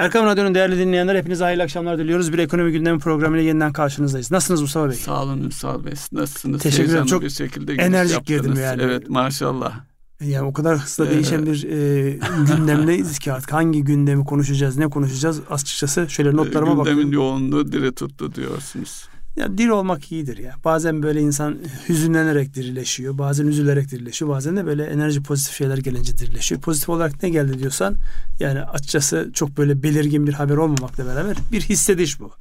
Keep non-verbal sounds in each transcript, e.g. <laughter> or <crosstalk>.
Erkam Radyo'nun değerli dinleyenler hepinize hayırlı akşamlar diliyoruz. Bir ekonomi gündemi programıyla yeniden karşınızdayız. Nasılsınız Mustafa Bey? Sağ olun Ünsal Bey. Nasılsınız? Teşekkür ederim. Çok bir şekilde enerjik yaptınız. girdim yani. Evet maşallah. Yani o kadar hızlı değişen bir e, gündemdeyiz ki artık hangi gündemi konuşacağız, ne konuşacağız açıkçası şöyle notlarıma bakıyorum. Gündemin yoğunluğu diri tuttu diyorsunuz. Ya diri olmak iyidir ya. Bazen böyle insan hüzünlenerek dirileşiyor. Bazen üzülerek dirileşiyor. Bazen de böyle enerji pozitif şeyler gelince dirileşiyor. Pozitif olarak ne geldi diyorsan yani açıkçası çok böyle belirgin bir haber olmamakla beraber bir hissediş bu.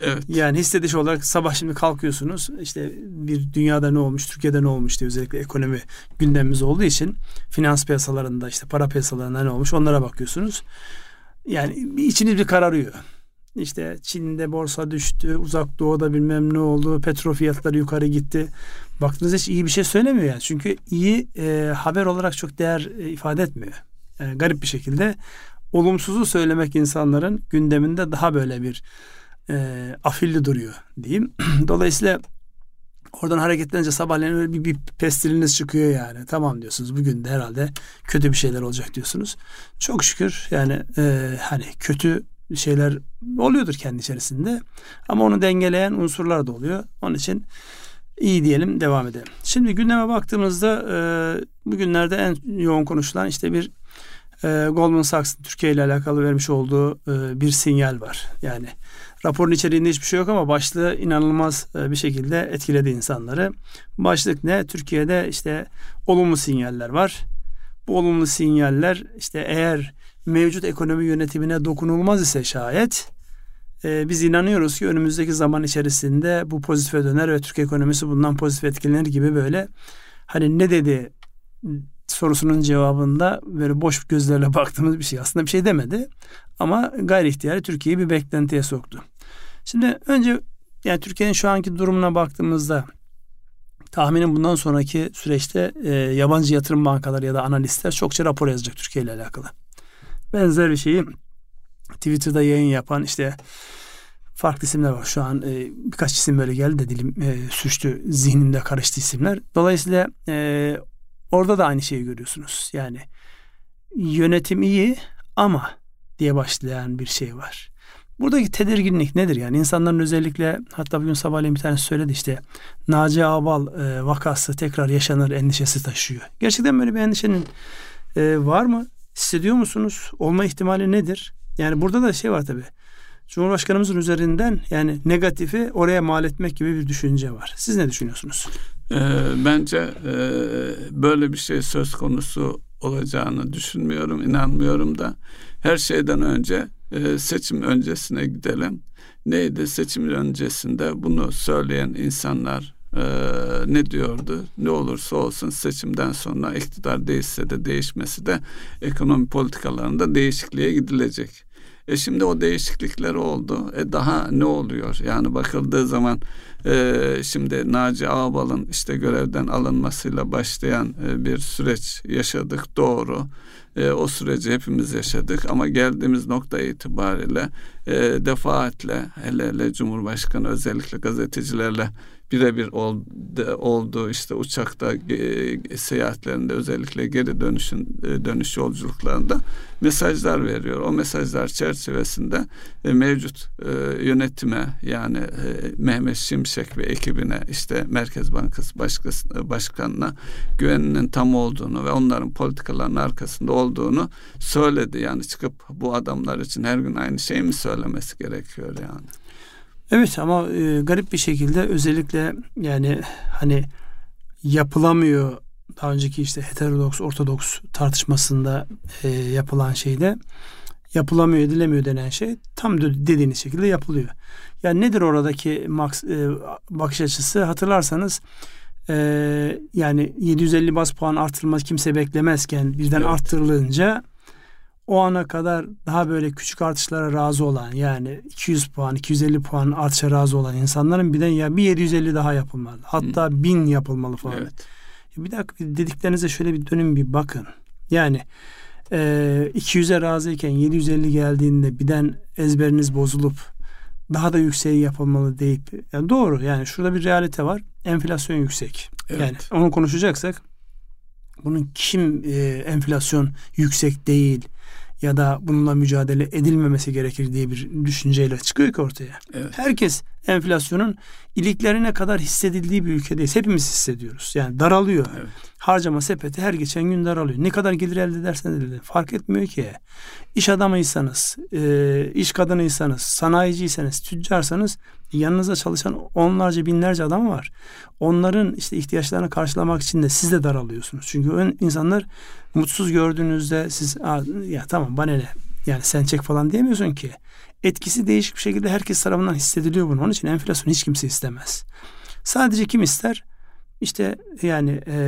Evet. Yani hissediş olarak sabah şimdi kalkıyorsunuz işte bir dünyada ne olmuş, Türkiye'de ne olmuş diye özellikle ekonomi gündemimiz olduğu için finans piyasalarında işte para piyasalarında ne olmuş onlara bakıyorsunuz. Yani içiniz bir kararıyor. İşte Çin'de borsa düştü, uzak doğuda bilmem ne oldu, petrol fiyatları yukarı gitti. Baktığınızda hiç iyi bir şey söylemiyor yani. Çünkü iyi e, haber olarak çok değer e, ifade etmiyor. Yani garip bir şekilde olumsuzu söylemek insanların gündeminde daha böyle bir e, afilli duruyor diyeyim. <clears throat> Dolayısıyla oradan hareketlenince sabahleyin öyle bir, bir pestiliniz çıkıyor yani. Tamam diyorsunuz bugün de herhalde kötü bir şeyler olacak diyorsunuz. Çok şükür yani e, hani kötü şeyler oluyordur kendi içerisinde. Ama onu dengeleyen unsurlar da oluyor. Onun için iyi diyelim devam edelim. Şimdi gündeme baktığımızda e, bugünlerde en yoğun konuşulan işte bir e, Goldman Sachs'ın Türkiye ile alakalı vermiş olduğu e, bir sinyal var. Yani raporun içeriğinde hiçbir şey yok ama başlığı inanılmaz e, bir şekilde etkiledi insanları. Başlık ne? Türkiye'de işte olumlu sinyaller var. Bu olumlu sinyaller işte eğer mevcut ekonomi yönetimine dokunulmaz ise şayet e, biz inanıyoruz ki önümüzdeki zaman içerisinde bu pozitife döner ve Türk ekonomisi bundan pozitif etkilenir gibi böyle hani ne dedi sorusunun cevabında böyle boş gözlerle <laughs> baktığımız bir şey. Aslında bir şey demedi ama gayri ihtiyari Türkiye'yi bir beklentiye soktu. Şimdi önce yani Türkiye'nin şu anki durumuna baktığımızda tahminim bundan sonraki süreçte e, yabancı yatırım bankaları ya da analistler çokça rapor yazacak Türkiye ile alakalı. Benzer bir şeyi Twitter'da yayın yapan işte farklı isimler var. Şu an e, birkaç isim böyle geldi de dilim e, sürçtü zihnimde karıştı isimler. Dolayısıyla e, orada da aynı şeyi görüyorsunuz. Yani yönetim iyi ama diye başlayan bir şey var. Buradaki tedirginlik nedir yani? insanların özellikle hatta bugün sabahleyin bir tanesi söyledi işte Naci Abal e, vakası tekrar yaşanır endişesi taşıyor. Gerçekten böyle bir endişenin e, var mı? Hissediyor musunuz? Olma ihtimali nedir? Yani burada da şey var tabi. Cumhurbaşkanımızın üzerinden yani negatifi oraya mal etmek gibi bir düşünce var. Siz ne düşünüyorsunuz? E, bence e, böyle bir şey söz konusu olacağını düşünmüyorum, inanmıyorum da. Her şeyden önce e, seçim öncesine gidelim. Neydi seçim öncesinde bunu söyleyen insanlar e, ne diyordu? Ne olursa olsun seçimden sonra iktidar değişse de değişmesi de ekonomi politikalarında değişikliğe gidilecek. E şimdi o değişiklikler oldu. E daha ne oluyor? Yani bakıldığı zaman e, şimdi Naci Ağbal'ın işte görevden alınmasıyla başlayan e, bir süreç yaşadık. Doğru. E, o süreci hepimiz yaşadık ama geldiğimiz nokta itibariyle e, defaatle hele hele Cumhurbaşkanı özellikle gazetecilerle birebir oldu, oldu işte uçakta e, seyahatlerinde özellikle geri dönüşün e, dönüş yolculuklarında mesajlar veriyor. O mesajlar çerçevesinde e, mevcut e, yönetime yani e, Mehmet Şimşek ve ekibine işte Merkez Bankası Başkası, e, Başkanına güveninin tam olduğunu ve onların politikalarının arkasında olduğunu söyledi. Yani çıkıp bu adamlar için her gün aynı şeyi mi söylemesi gerekiyor yani? Evet ama e, garip bir şekilde özellikle yani hani yapılamıyor daha önceki işte heterodoks ortodoks tartışmasında e, yapılan şeyde yapılamıyor edilemiyor denen şey tam dediğiniz şekilde yapılıyor. Yani nedir oradaki max, e, bakış açısı hatırlarsanız e, yani 750 bas puan artırılması kimse beklemezken birden evet. arttırılınca o ana kadar daha böyle küçük artışlara razı olan yani 200 puan 250 puan artışa razı olan insanların birden ya bir 750 daha yapılmalı. Hatta hmm. 1000 yapılmalı falan. Evet. Bir dakika dediklerinize şöyle bir dönün bir bakın. Yani e, 200'e razıyken 750 geldiğinde birden ezberiniz bozulup daha da yükseği yapılmalı deyip yani doğru yani şurada bir realite var. Enflasyon yüksek. Evet. Yani onu konuşacaksak bunun kim e, enflasyon yüksek değil ya da bununla mücadele edilmemesi gerekir diye bir düşünceyle çıkıyor ki ortaya. Evet. Herkes enflasyonun iliklerine kadar hissedildiği bir ülkedeyiz. Hepimiz hissediyoruz. Yani daralıyor. Evet. Harcama sepeti her geçen gün daralıyor. Ne kadar gelir elde edersen elde fark etmiyor ki. İş adamıysanız, e, iş kadınıysanız, sanayiciyseniz, tüccarsanız yanınızda çalışan onlarca binlerce adam var. Onların işte ihtiyaçlarını karşılamak için de siz de daralıyorsunuz. Çünkü ön insanlar mutsuz gördüğünüzde siz ya tamam bana ne yani sen çek falan diyemiyorsun ki. Etkisi değişik bir şekilde herkes tarafından hissediliyor bunu. Onun için enflasyon hiç kimse istemez. Sadece kim ister? İşte yani e,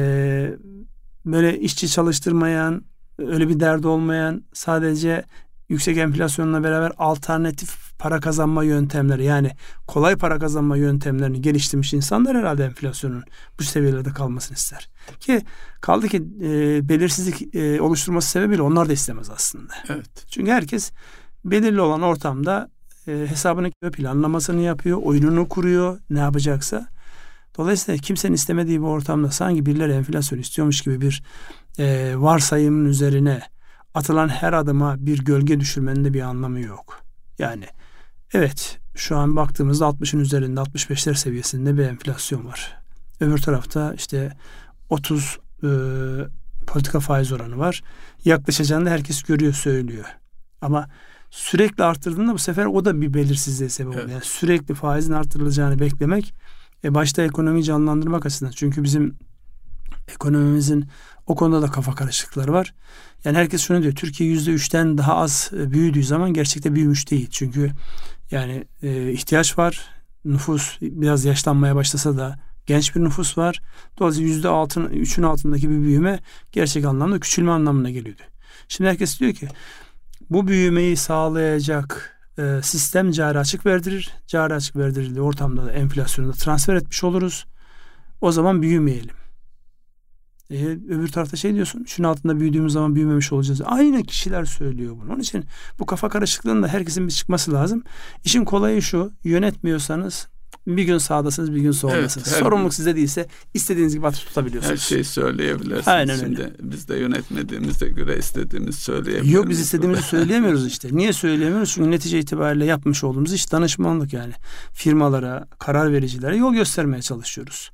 böyle işçi çalıştırmayan, öyle bir derdi olmayan, sadece yüksek enflasyonla beraber alternatif para kazanma yöntemleri yani kolay para kazanma yöntemlerini geliştirmiş insanlar herhalde enflasyonun bu seviyelerde kalmasını ister. Ki kaldı ki e, belirsizlik e, oluşturması sebebiyle onlar da istemez aslında. Evet. Çünkü herkes belirli olan ortamda e, hesabını planlamasını yapıyor, oyununu kuruyor, ne yapacaksa. Dolayısıyla kimsenin istemediği bir ortamda sanki birileri enflasyon istiyormuş gibi bir e, varsayımın üzerine atılan her adıma bir gölge düşürmenin de bir anlamı yok. Yani evet şu an baktığımızda 60'ın üzerinde 65'ler seviyesinde bir enflasyon var. Öbür tarafta işte 30 e, politika faiz oranı var. Yaklaşacağını da herkes görüyor söylüyor. Ama sürekli arttırdığında bu sefer o da bir belirsizliğe sebep oluyor. Evet. Yani sürekli faizin artırılacağını beklemek e, başta ekonomiyi canlandırmak açısından. Çünkü bizim ekonomimizin o konuda da kafa karışıklıkları var. Yani herkes şunu diyor. Türkiye yüzde üçten daha az e, büyüdüğü zaman gerçekte büyümüş değil. Çünkü yani e, ihtiyaç var. Nüfus biraz yaşlanmaya başlasa da genç bir nüfus var. Dolayısıyla yüzde altın, üçün altındaki bir büyüme gerçek anlamda küçülme anlamına geliyordu. Şimdi herkes diyor ki bu büyümeyi sağlayacak e, sistem cari açık verdirir. Cari açık verdirildiği ortamda da enflasyonu da transfer etmiş oluruz. O zaman büyümeyelim. E, öbür tarafta şey diyorsun, şunun altında büyüdüğümüz zaman büyümemiş olacağız. Aynı kişiler söylüyor bunu. Onun için bu kafa karışıklığında herkesin bir çıkması lazım. İşin kolayı şu, yönetmiyorsanız bir gün sağdasınız bir gün soldasınız. Evet, Sorumluluk size değilse istediğiniz gibi atıp tutabiliyorsunuz. Her şeyi söyleyebilirsiniz. Aynen Şimdi öyle. biz de yönetmediğimizde göre istediğimiz söyleyebiliriz. Yok biz istediğimizi <laughs> söyleyemiyoruz işte. Niye söyleyemiyoruz? Çünkü netice itibariyle yapmış olduğumuz iş danışmanlık yani. Firmalara, karar vericilere yol göstermeye çalışıyoruz.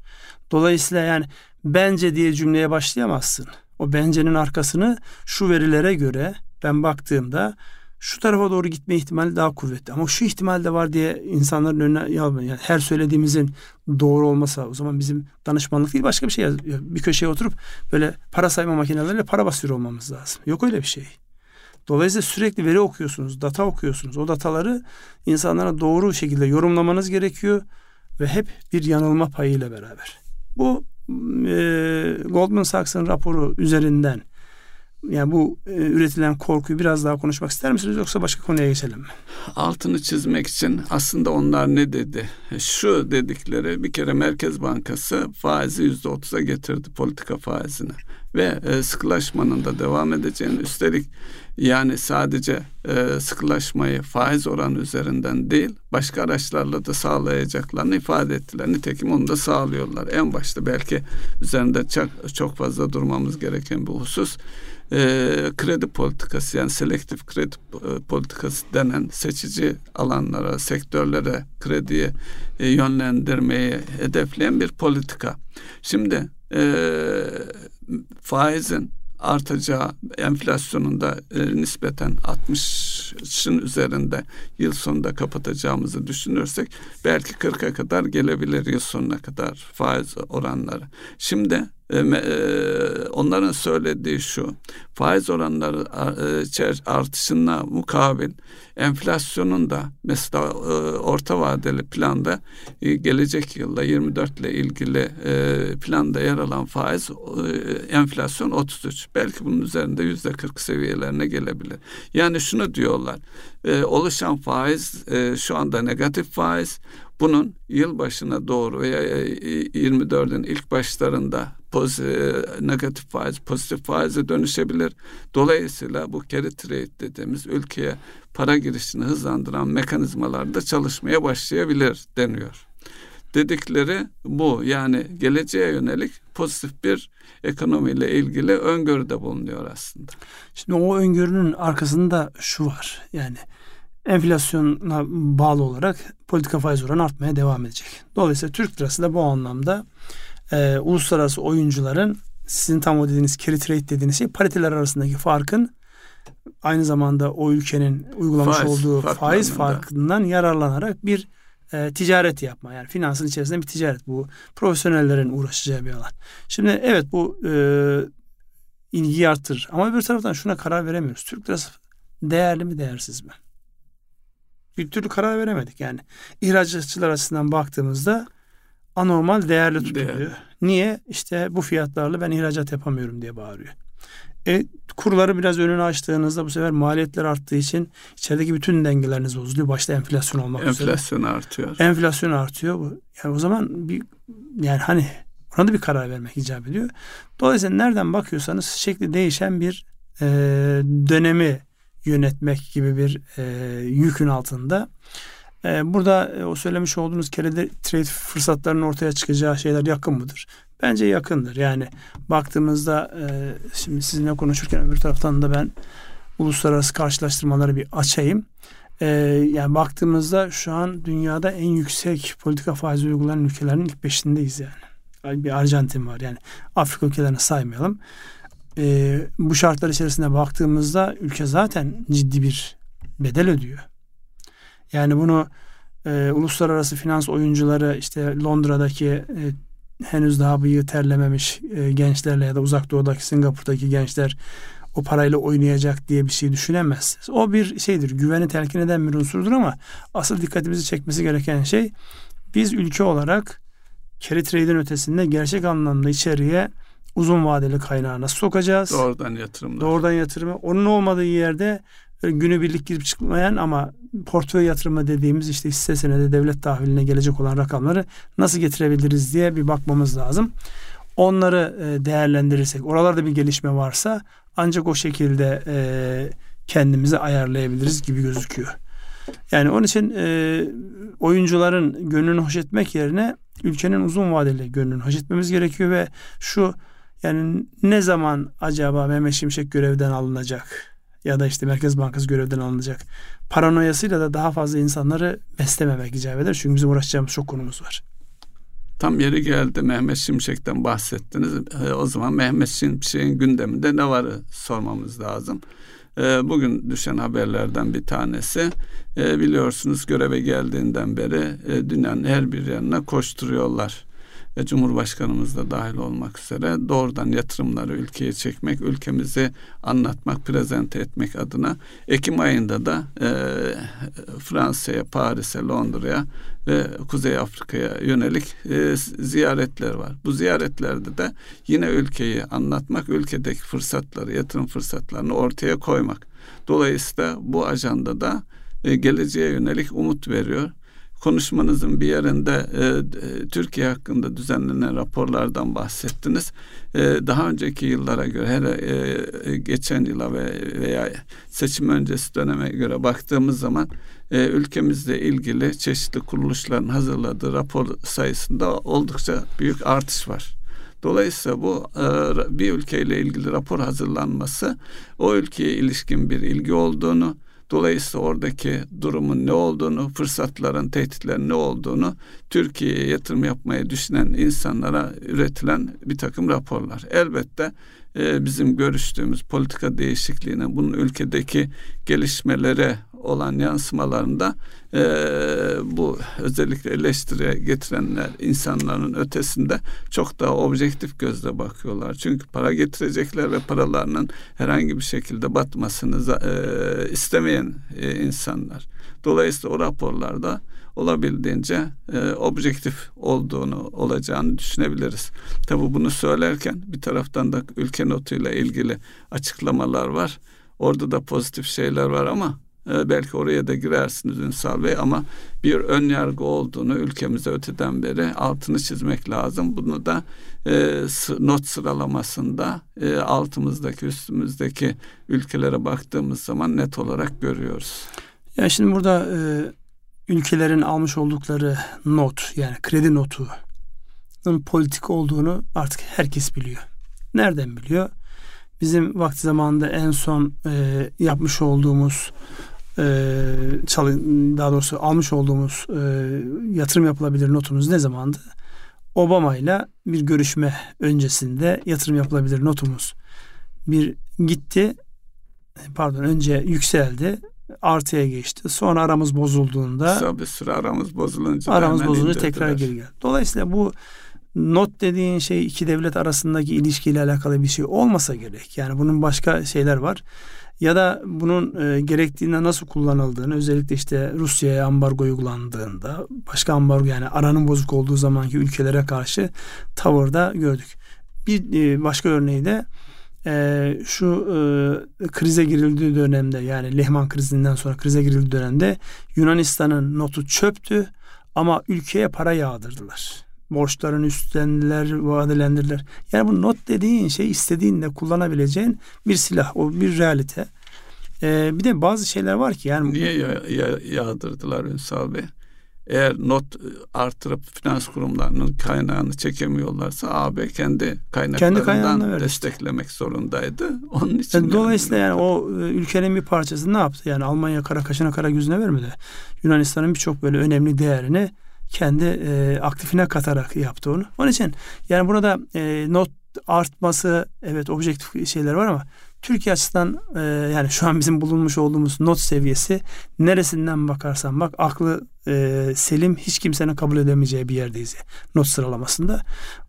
Dolayısıyla yani bence diye cümleye başlayamazsın. O bencenin arkasını şu verilere göre ben baktığımda şu tarafa doğru gitme ihtimali daha kuvvetli. Ama şu ihtimal de var diye insanların önüne yani her söylediğimizin doğru olmasa o zaman bizim danışmanlık değil başka bir şey. Bir köşeye oturup böyle para sayma makineleriyle para basıyor olmamız lazım. Yok öyle bir şey. Dolayısıyla sürekli veri okuyorsunuz, data okuyorsunuz. O dataları insanlara doğru şekilde yorumlamanız gerekiyor ve hep bir yanılma payıyla beraber. Bu e, Goldman Sachs'ın raporu üzerinden yani bu e, üretilen korkuyu biraz daha konuşmak ister misiniz yoksa başka konuya geçelim mi? Altını çizmek için aslında onlar ne dedi? Şu dedikleri bir kere Merkez Bankası faizi yüzde otuza getirdi politika faizini ve e, sıkılaşmanın da devam edeceğini üstelik yani sadece e, sıkılaşmayı faiz oranı üzerinden değil başka araçlarla da sağlayacaklarını ifade ettiler. Nitekim onu da sağlıyorlar. En başta belki üzerinde çok, çok fazla durmamız gereken bir husus e, kredi politikası yani selektif kredi e, politikası denen seçici alanlara, sektörlere krediyi e, yönlendirmeyi hedefleyen bir politika. Şimdi e, faizin artacağı enflasyonun da e, nispeten 60'ın üzerinde yıl sonunda kapatacağımızı düşünürsek belki 40'a kadar gelebilir yıl sonuna kadar faiz oranları. Şimdi onların söylediği şu faiz oranları e, artışına mukabil enflasyonun da mesela e, orta vadeli planda e, gelecek yılda 24 ile ilgili e, planda yer alan faiz e, enflasyon 33 belki bunun üzerinde yüzde 40 seviyelerine gelebilir. Yani şunu diyorlar e, oluşan faiz e, şu anda negatif faiz bunun yıl başına doğru veya 24'ün e, ilk başlarında pozitif, negatif faiz pozitif faize dönüşebilir. Dolayısıyla bu carry trade dediğimiz ülkeye para girişini hızlandıran mekanizmalar da çalışmaya başlayabilir deniyor. dedikleri bu. Yani geleceğe yönelik pozitif bir ekonomiyle ilgili öngörüde bulunuyor aslında. Şimdi o öngörünün arkasında şu var. Yani enflasyona bağlı olarak politika faiz oranı artmaya devam edecek. Dolayısıyla Türk lirası da bu anlamda e, uluslararası oyuncuların sizin tam o dediğiniz carry trade dediğiniz şey pariteler arasındaki farkın aynı zamanda o ülkenin uygulamış faiz, olduğu faiz farkından yararlanarak bir e, ticaret yapma. Yani finansın içerisinde bir ticaret. Bu profesyonellerin uğraşacağı bir alan. Şimdi evet bu e, ilgiyi arttırır. Ama bir taraftan şuna karar veremiyoruz. Türk lirası değerli mi değersiz mi? Bir türlü karar veremedik. Yani ihracatçılar açısından baktığımızda anormal değerli tutuluyor. Değerli. Niye? İşte bu fiyatlarla ben ihracat yapamıyorum diye bağırıyor. E, kurları biraz önünü açtığınızda bu sefer maliyetler arttığı için içerideki bütün dengeleriniz bozuluyor. Başta enflasyon olmak enflasyon üzere. Enflasyon artıyor. Enflasyon artıyor. Yani o zaman bir yani hani ona da bir karar vermek icap ediyor. Dolayısıyla nereden bakıyorsanız şekli değişen bir e, dönemi yönetmek gibi bir e, yükün altında. E, burada e, o söylemiş olduğunuz kerede trade fırsatlarının ortaya çıkacağı şeyler yakın mıdır? Bence yakındır. Yani baktığımızda e, şimdi sizinle konuşurken öbür taraftan da ben uluslararası karşılaştırmaları bir açayım. E, yani baktığımızda şu an dünyada en yüksek politika faizi uygulanan ülkelerin ilk beşindeyiz yani. Bir Arjantin var yani Afrika ülkelerini saymayalım. E, bu şartlar içerisinde baktığımızda ülke zaten ciddi bir bedel ödüyor. Yani bunu e, uluslararası finans oyuncuları işte Londra'daki e, henüz daha bıyığı terlememiş e, gençlerle ya da uzak doğudaki Singapur'daki gençler o parayla oynayacak diye bir şey düşünemezsiniz. O bir şeydir, güveni telkin eden bir unsurdur ama asıl dikkatimizi çekmesi gereken şey biz ülke olarak carry trade'in ötesinde gerçek anlamda içeriye uzun vadeli kaynağı nasıl sokacağız? Doğrudan yatırımlar. Doğrudan yatırımı. Onun olmadığı yerde günübirlik girip çıkmayan ama portföy yatırımı dediğimiz işte hisse senedi devlet tahviline gelecek olan rakamları nasıl getirebiliriz diye bir bakmamız lazım. Onları e, değerlendirirsek, oralarda bir gelişme varsa ancak o şekilde e, kendimizi ayarlayabiliriz gibi gözüküyor. Yani onun için e, oyuncuların gönlünü hoş etmek yerine ülkenin uzun vadeli gönlünü hoş etmemiz gerekiyor ve şu yani ne zaman acaba Mehmet Şimşek görevden alınacak? Ya da işte Merkez Bankası görevden alınacak. Paranoyasıyla da daha fazla insanları beslememek icap eder. Çünkü bizim uğraşacağımız çok konumuz var. Tam yeri geldi Mehmet Şimşek'ten bahsettiniz. E, o zaman Mehmet Şimşek'in gündeminde ne var sormamız lazım. E, bugün düşen haberlerden bir tanesi e, biliyorsunuz göreve geldiğinden beri e, dünyanın her bir yanına koşturuyorlar ve Cumhurbaşkanımız da dahil olmak üzere doğrudan yatırımları ülkeye çekmek, ülkemizi anlatmak, prezente etmek adına Ekim ayında da e, Fransa'ya, Paris'e, Londra'ya ve Kuzey Afrika'ya yönelik e, ziyaretler var. Bu ziyaretlerde de yine ülkeyi anlatmak, ülkedeki fırsatları, yatırım fırsatlarını ortaya koymak. Dolayısıyla bu ajanda da e, geleceğe yönelik umut veriyor konuşmanızın bir yerinde e, e, Türkiye hakkında düzenlenen raporlardan bahsettiniz. E, daha önceki yıllara göre her e, geçen yıla ve veya seçim öncesi döneme göre baktığımız zaman e, ülkemizle ilgili çeşitli kuruluşların hazırladığı rapor sayısında oldukça büyük artış var. Dolayısıyla bu e, bir ülkeyle ilgili rapor hazırlanması o ülkeye ilişkin bir ilgi olduğunu, Dolayısıyla oradaki durumun ne olduğunu, fırsatların, tehditlerin ne olduğunu Türkiye'ye yatırım yapmayı düşünen insanlara üretilen bir takım raporlar. Elbette e, bizim görüştüğümüz politika değişikliğine, bunun ülkedeki gelişmelere olan yansımalarında e, bu özellikle eleştiriye getirenler insanların ötesinde çok daha objektif gözle bakıyorlar. Çünkü para getirecekler ve paralarının herhangi bir şekilde batmasını e, istemeyen e, insanlar. Dolayısıyla o raporlarda olabildiğince e, objektif olduğunu olacağını düşünebiliriz. Tabi bunu söylerken bir taraftan da ülke notuyla ilgili açıklamalar var. Orada da pozitif şeyler var ama e, belki oraya da girersiniz Ünsal Bey ama bir ön yargı olduğunu ülkemize öteden beri altını çizmek lazım. Bunu da e, not sıralamasında e, altımızdaki üstümüzdeki ülkelere baktığımız zaman net olarak görüyoruz. Ya şimdi burada e, ülkelerin almış oldukları not yani kredi notu politik olduğunu artık herkes biliyor. Nereden biliyor? Bizim vakti zamanında en son e, yapmış olduğumuz daha doğrusu almış olduğumuz e, yatırım yapılabilir notumuz ne zamandı? Obama ile bir görüşme öncesinde yatırım yapılabilir notumuz bir gitti pardon önce yükseldi artıya geçti. Sonra aramız bozulduğunda kısa bir süre aramız bozulunca aramız bozulunca tekrar geri geldi. Dolayısıyla bu not dediğin şey iki devlet arasındaki ilişkiyle alakalı bir şey olmasa gerek. Yani bunun başka şeyler var. Ya da bunun e, gerektiğinde nasıl kullanıldığını özellikle işte Rusya'ya ambargo uygulandığında başka ambargo yani aranın bozuk olduğu zamanki ülkelere karşı tavırda gördük. Bir e, başka örneği de e, şu e, krize girildiği dönemde yani Lehman krizinden sonra krize girildiği dönemde Yunanistan'ın notu çöptü ama ülkeye para yağdırdılar borçlarını üstlendiler, vadelendirdiler. Yani bu not dediğin şey istediğinde kullanabileceğin bir silah, o bir realite. Ee, bir de bazı şeyler var ki yani niye ya, ya, yağdırdılar Ünsal Bey? Eğer not artırıp finans kurumlarının kaynağını çekemiyorlarsa AB kendi kaynaklarından kendi desteklemek zorundaydı. Onun için yani dolayısıyla yani o e, ülkenin bir parçası ne yaptı? Yani Almanya kara kaşına kara gözüne vermedi. Yunanistan'ın birçok böyle önemli değerini kendi e, aktifine katarak yaptı onu. Onun için yani burada e, not artması evet objektif şeyler var ama Türkiye açısından e, yani şu an bizim bulunmuş olduğumuz not seviyesi neresinden bakarsan bak aklı e, selim hiç kimsenin kabul edemeyeceği bir yerdeyiz not sıralamasında.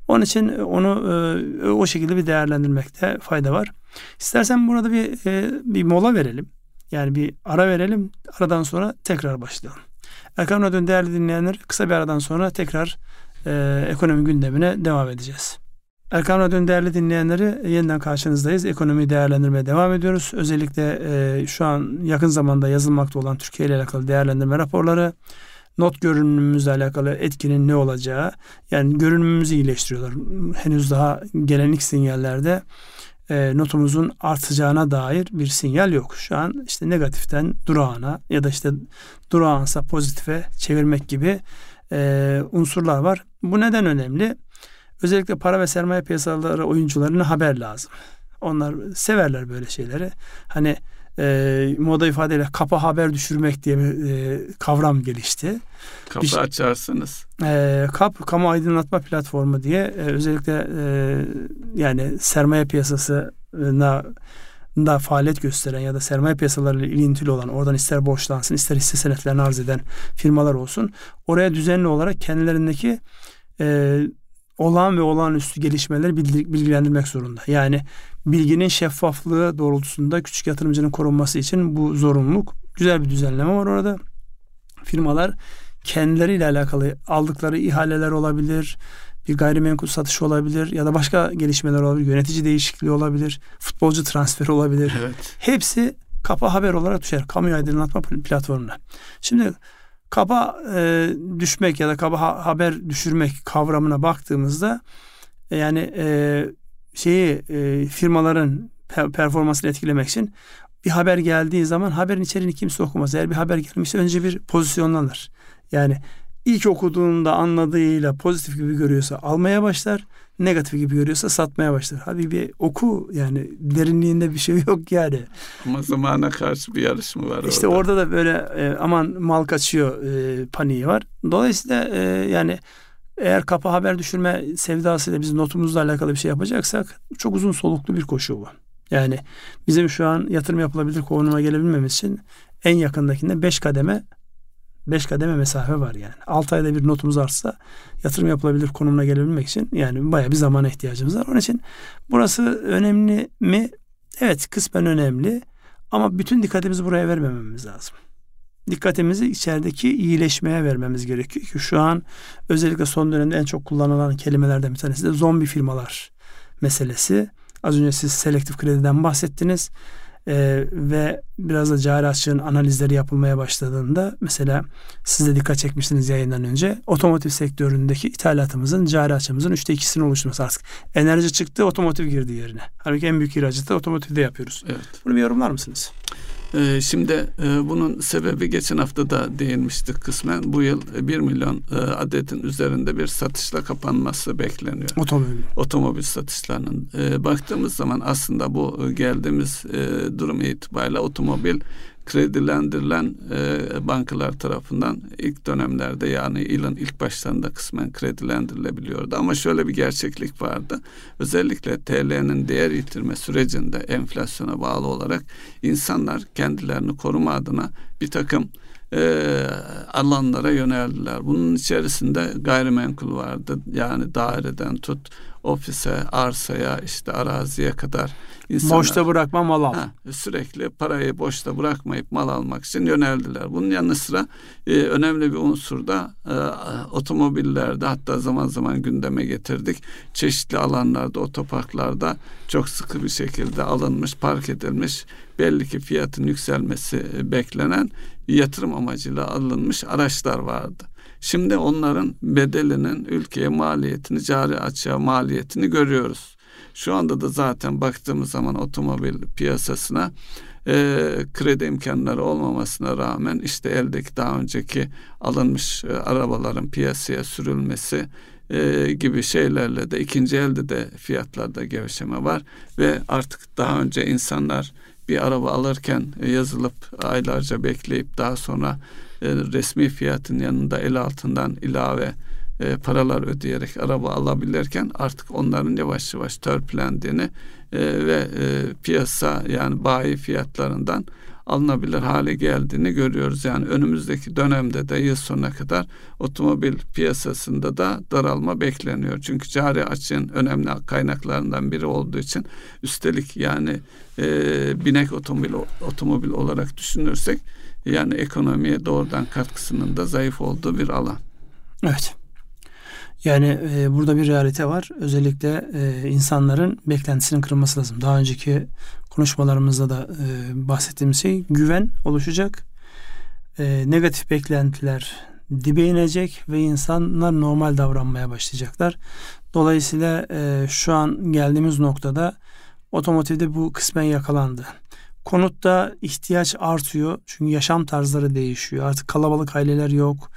Onun için onu e, o şekilde bir değerlendirmekte fayda var. İstersen burada bir e, bir mola verelim. Yani bir ara verelim. Aradan sonra tekrar başlayalım. Erkam Radyo'nun değerli dinleyenler kısa bir aradan sonra tekrar e, ekonomi gündemine devam edeceğiz. Erkam Radyo'nun değerli dinleyenleri yeniden karşınızdayız. Ekonomiyi değerlendirmeye devam ediyoruz. Özellikle e, şu an yakın zamanda yazılmakta olan Türkiye ile alakalı değerlendirme raporları, not görünümümüzle alakalı etkinin ne olacağı, yani görünümümüzü iyileştiriyorlar. Henüz daha gelen ilk sinyallerde e, notumuzun artacağına dair bir sinyal yok. Şu an işte negatiften durağına ya da işte durağansa pozitife çevirmek gibi e, unsurlar var. Bu neden önemli? Özellikle para ve sermaye piyasaları oyuncularına haber lazım. Onlar severler böyle şeyleri. Hani e, moda ifadeyle kapa haber düşürmek diye bir e, kavram gelişti. Kapı bir, açarsınız. E, kap kamu aydınlatma platformu diye e, özellikle e, yani sermaye piyasasına da faaliyet gösteren ya da sermaye piyasalarıyla ilintili olan oradan ister borçlansın ister hisse senetlerini arz eden firmalar olsun oraya düzenli olarak kendilerindeki e, olağan ve olağanüstü gelişmeleri bilgilendirmek zorunda. Yani bilginin şeffaflığı doğrultusunda küçük yatırımcının korunması için bu zorunluluk. Güzel bir düzenleme var orada. Firmalar kendileriyle alakalı aldıkları ihaleler olabilir, bir gayrimenkul satışı olabilir ya da başka gelişmeler olabilir, yönetici değişikliği olabilir, futbolcu transferi olabilir. Evet. Hepsi kapa haber olarak düşer. Kamu aydınlatma platformuna. Şimdi kaba e, düşmek ya da kaba ha, haber düşürmek kavramına baktığımızda e, yani e, şeyi e, firmaların per, performansını etkilemek için bir haber geldiği zaman haberin içeriğini kimse okumaz. Eğer bir haber gelmişse önce bir pozisyonlanır. Yani ilk okuduğunda anladığıyla pozitif gibi görüyorsa almaya başlar. Negatif gibi görüyorsa satmaya başlar. Hadi bir oku yani derinliğinde bir şey yok yani. Ama zamana karşı bir yarış mı var İşte orada, orada da böyle e, aman mal kaçıyor e, paniği var. Dolayısıyla e, yani eğer kapı haber düşürme sevdasıyla biz notumuzla alakalı bir şey yapacaksak çok uzun soluklu bir koşu bu. Yani bizim şu an yatırım yapılabilir konuma gelebilmemiz için en yakındakinde 5 kademe 5 kademe mesafe var yani. 6 ayda bir notumuz artsa yatırım yapılabilir konumuna gelebilmek için yani baya bir zamana ihtiyacımız var. Onun için burası önemli mi? Evet kısmen önemli ama bütün dikkatimizi buraya vermememiz lazım. Dikkatimizi içerideki iyileşmeye vermemiz gerekiyor ki şu an özellikle son dönemde en çok kullanılan kelimelerden bir tanesi de zombi firmalar meselesi. Az önce siz selektif krediden bahsettiniz e, ve biraz da cari açığın analizleri yapılmaya başladığında mesela siz de dikkat çekmiştiniz yayından önce otomotiv sektöründeki ithalatımızın cari açığımızın üçte ikisini oluşturması artık. Enerji çıktı otomotiv girdi yerine. Halbuki en büyük ihracatı otomotivde yapıyoruz. Evet. Bunu bir yorumlar mısınız? Ee, şimdi e, bunun sebebi geçen hafta da değinmiştik kısmen. Bu yıl 1 milyon e, adetin üzerinde bir satışla kapanması bekleniyor. Otomobil. Otomobil satışlarının. E, baktığımız zaman aslında bu geldiğimiz durum itibariyle otomobil kredilendirilen e, bankalar tarafından ilk dönemlerde yani yılın ilk başlarında kısmen kredilendirilebiliyordu. Ama şöyle bir gerçeklik vardı. Özellikle TL'nin değer yitirme sürecinde enflasyona bağlı olarak insanlar kendilerini koruma adına bir takım e, alanlara yöneldiler. Bunun içerisinde gayrimenkul vardı. Yani daireden tut ofise, arsaya, işte araziye kadar insanlar boşta bırakma mal al. Ha, sürekli parayı boşta bırakmayıp mal almak için yöneldiler. Bunun yanı sıra e, önemli bir unsur da e, otomobillerde hatta zaman zaman gündeme getirdik. Çeşitli alanlarda, otoparklarda çok sıkı bir şekilde alınmış, park edilmiş belli ki fiyatın yükselmesi e, beklenen yatırım amacıyla alınmış araçlar vardı. Şimdi onların bedelinin ülkeye maliyetini, cari açığa maliyetini görüyoruz. Şu anda da zaten baktığımız zaman otomobil piyasasına e, kredi imkanları olmamasına rağmen işte eldeki daha önceki alınmış e, arabaların piyasaya sürülmesi e, gibi şeylerle de ikinci elde de fiyatlarda gevşeme var ve artık daha önce insanlar bir araba alırken e, yazılıp aylarca bekleyip daha sonra e, resmi fiyatın yanında el altından ilave e, paralar ödeyerek araba alabilirken artık onların yavaş yavaş törpülendiğini ve piyasa yani bayi fiyatlarından alınabilir hale geldiğini görüyoruz. Yani önümüzdeki dönemde de yıl sonuna kadar otomobil piyasasında da daralma bekleniyor. Çünkü cari açığın önemli kaynaklarından biri olduğu için üstelik yani e, binek otomobil otomobil olarak düşünürsek yani ekonomiye doğrudan katkısının da zayıf olduğu bir alan. Evet. Yani e, burada bir realite var. Özellikle e, insanların beklentisinin kırılması lazım. Daha önceki konuşmalarımızda da e, bahsettiğimiz şey güven oluşacak. E, negatif beklentiler dibe inecek ve insanlar normal davranmaya başlayacaklar. Dolayısıyla e, şu an geldiğimiz noktada otomotivde bu kısmen yakalandı. Konutta ihtiyaç artıyor çünkü yaşam tarzları değişiyor. Artık kalabalık aileler yok.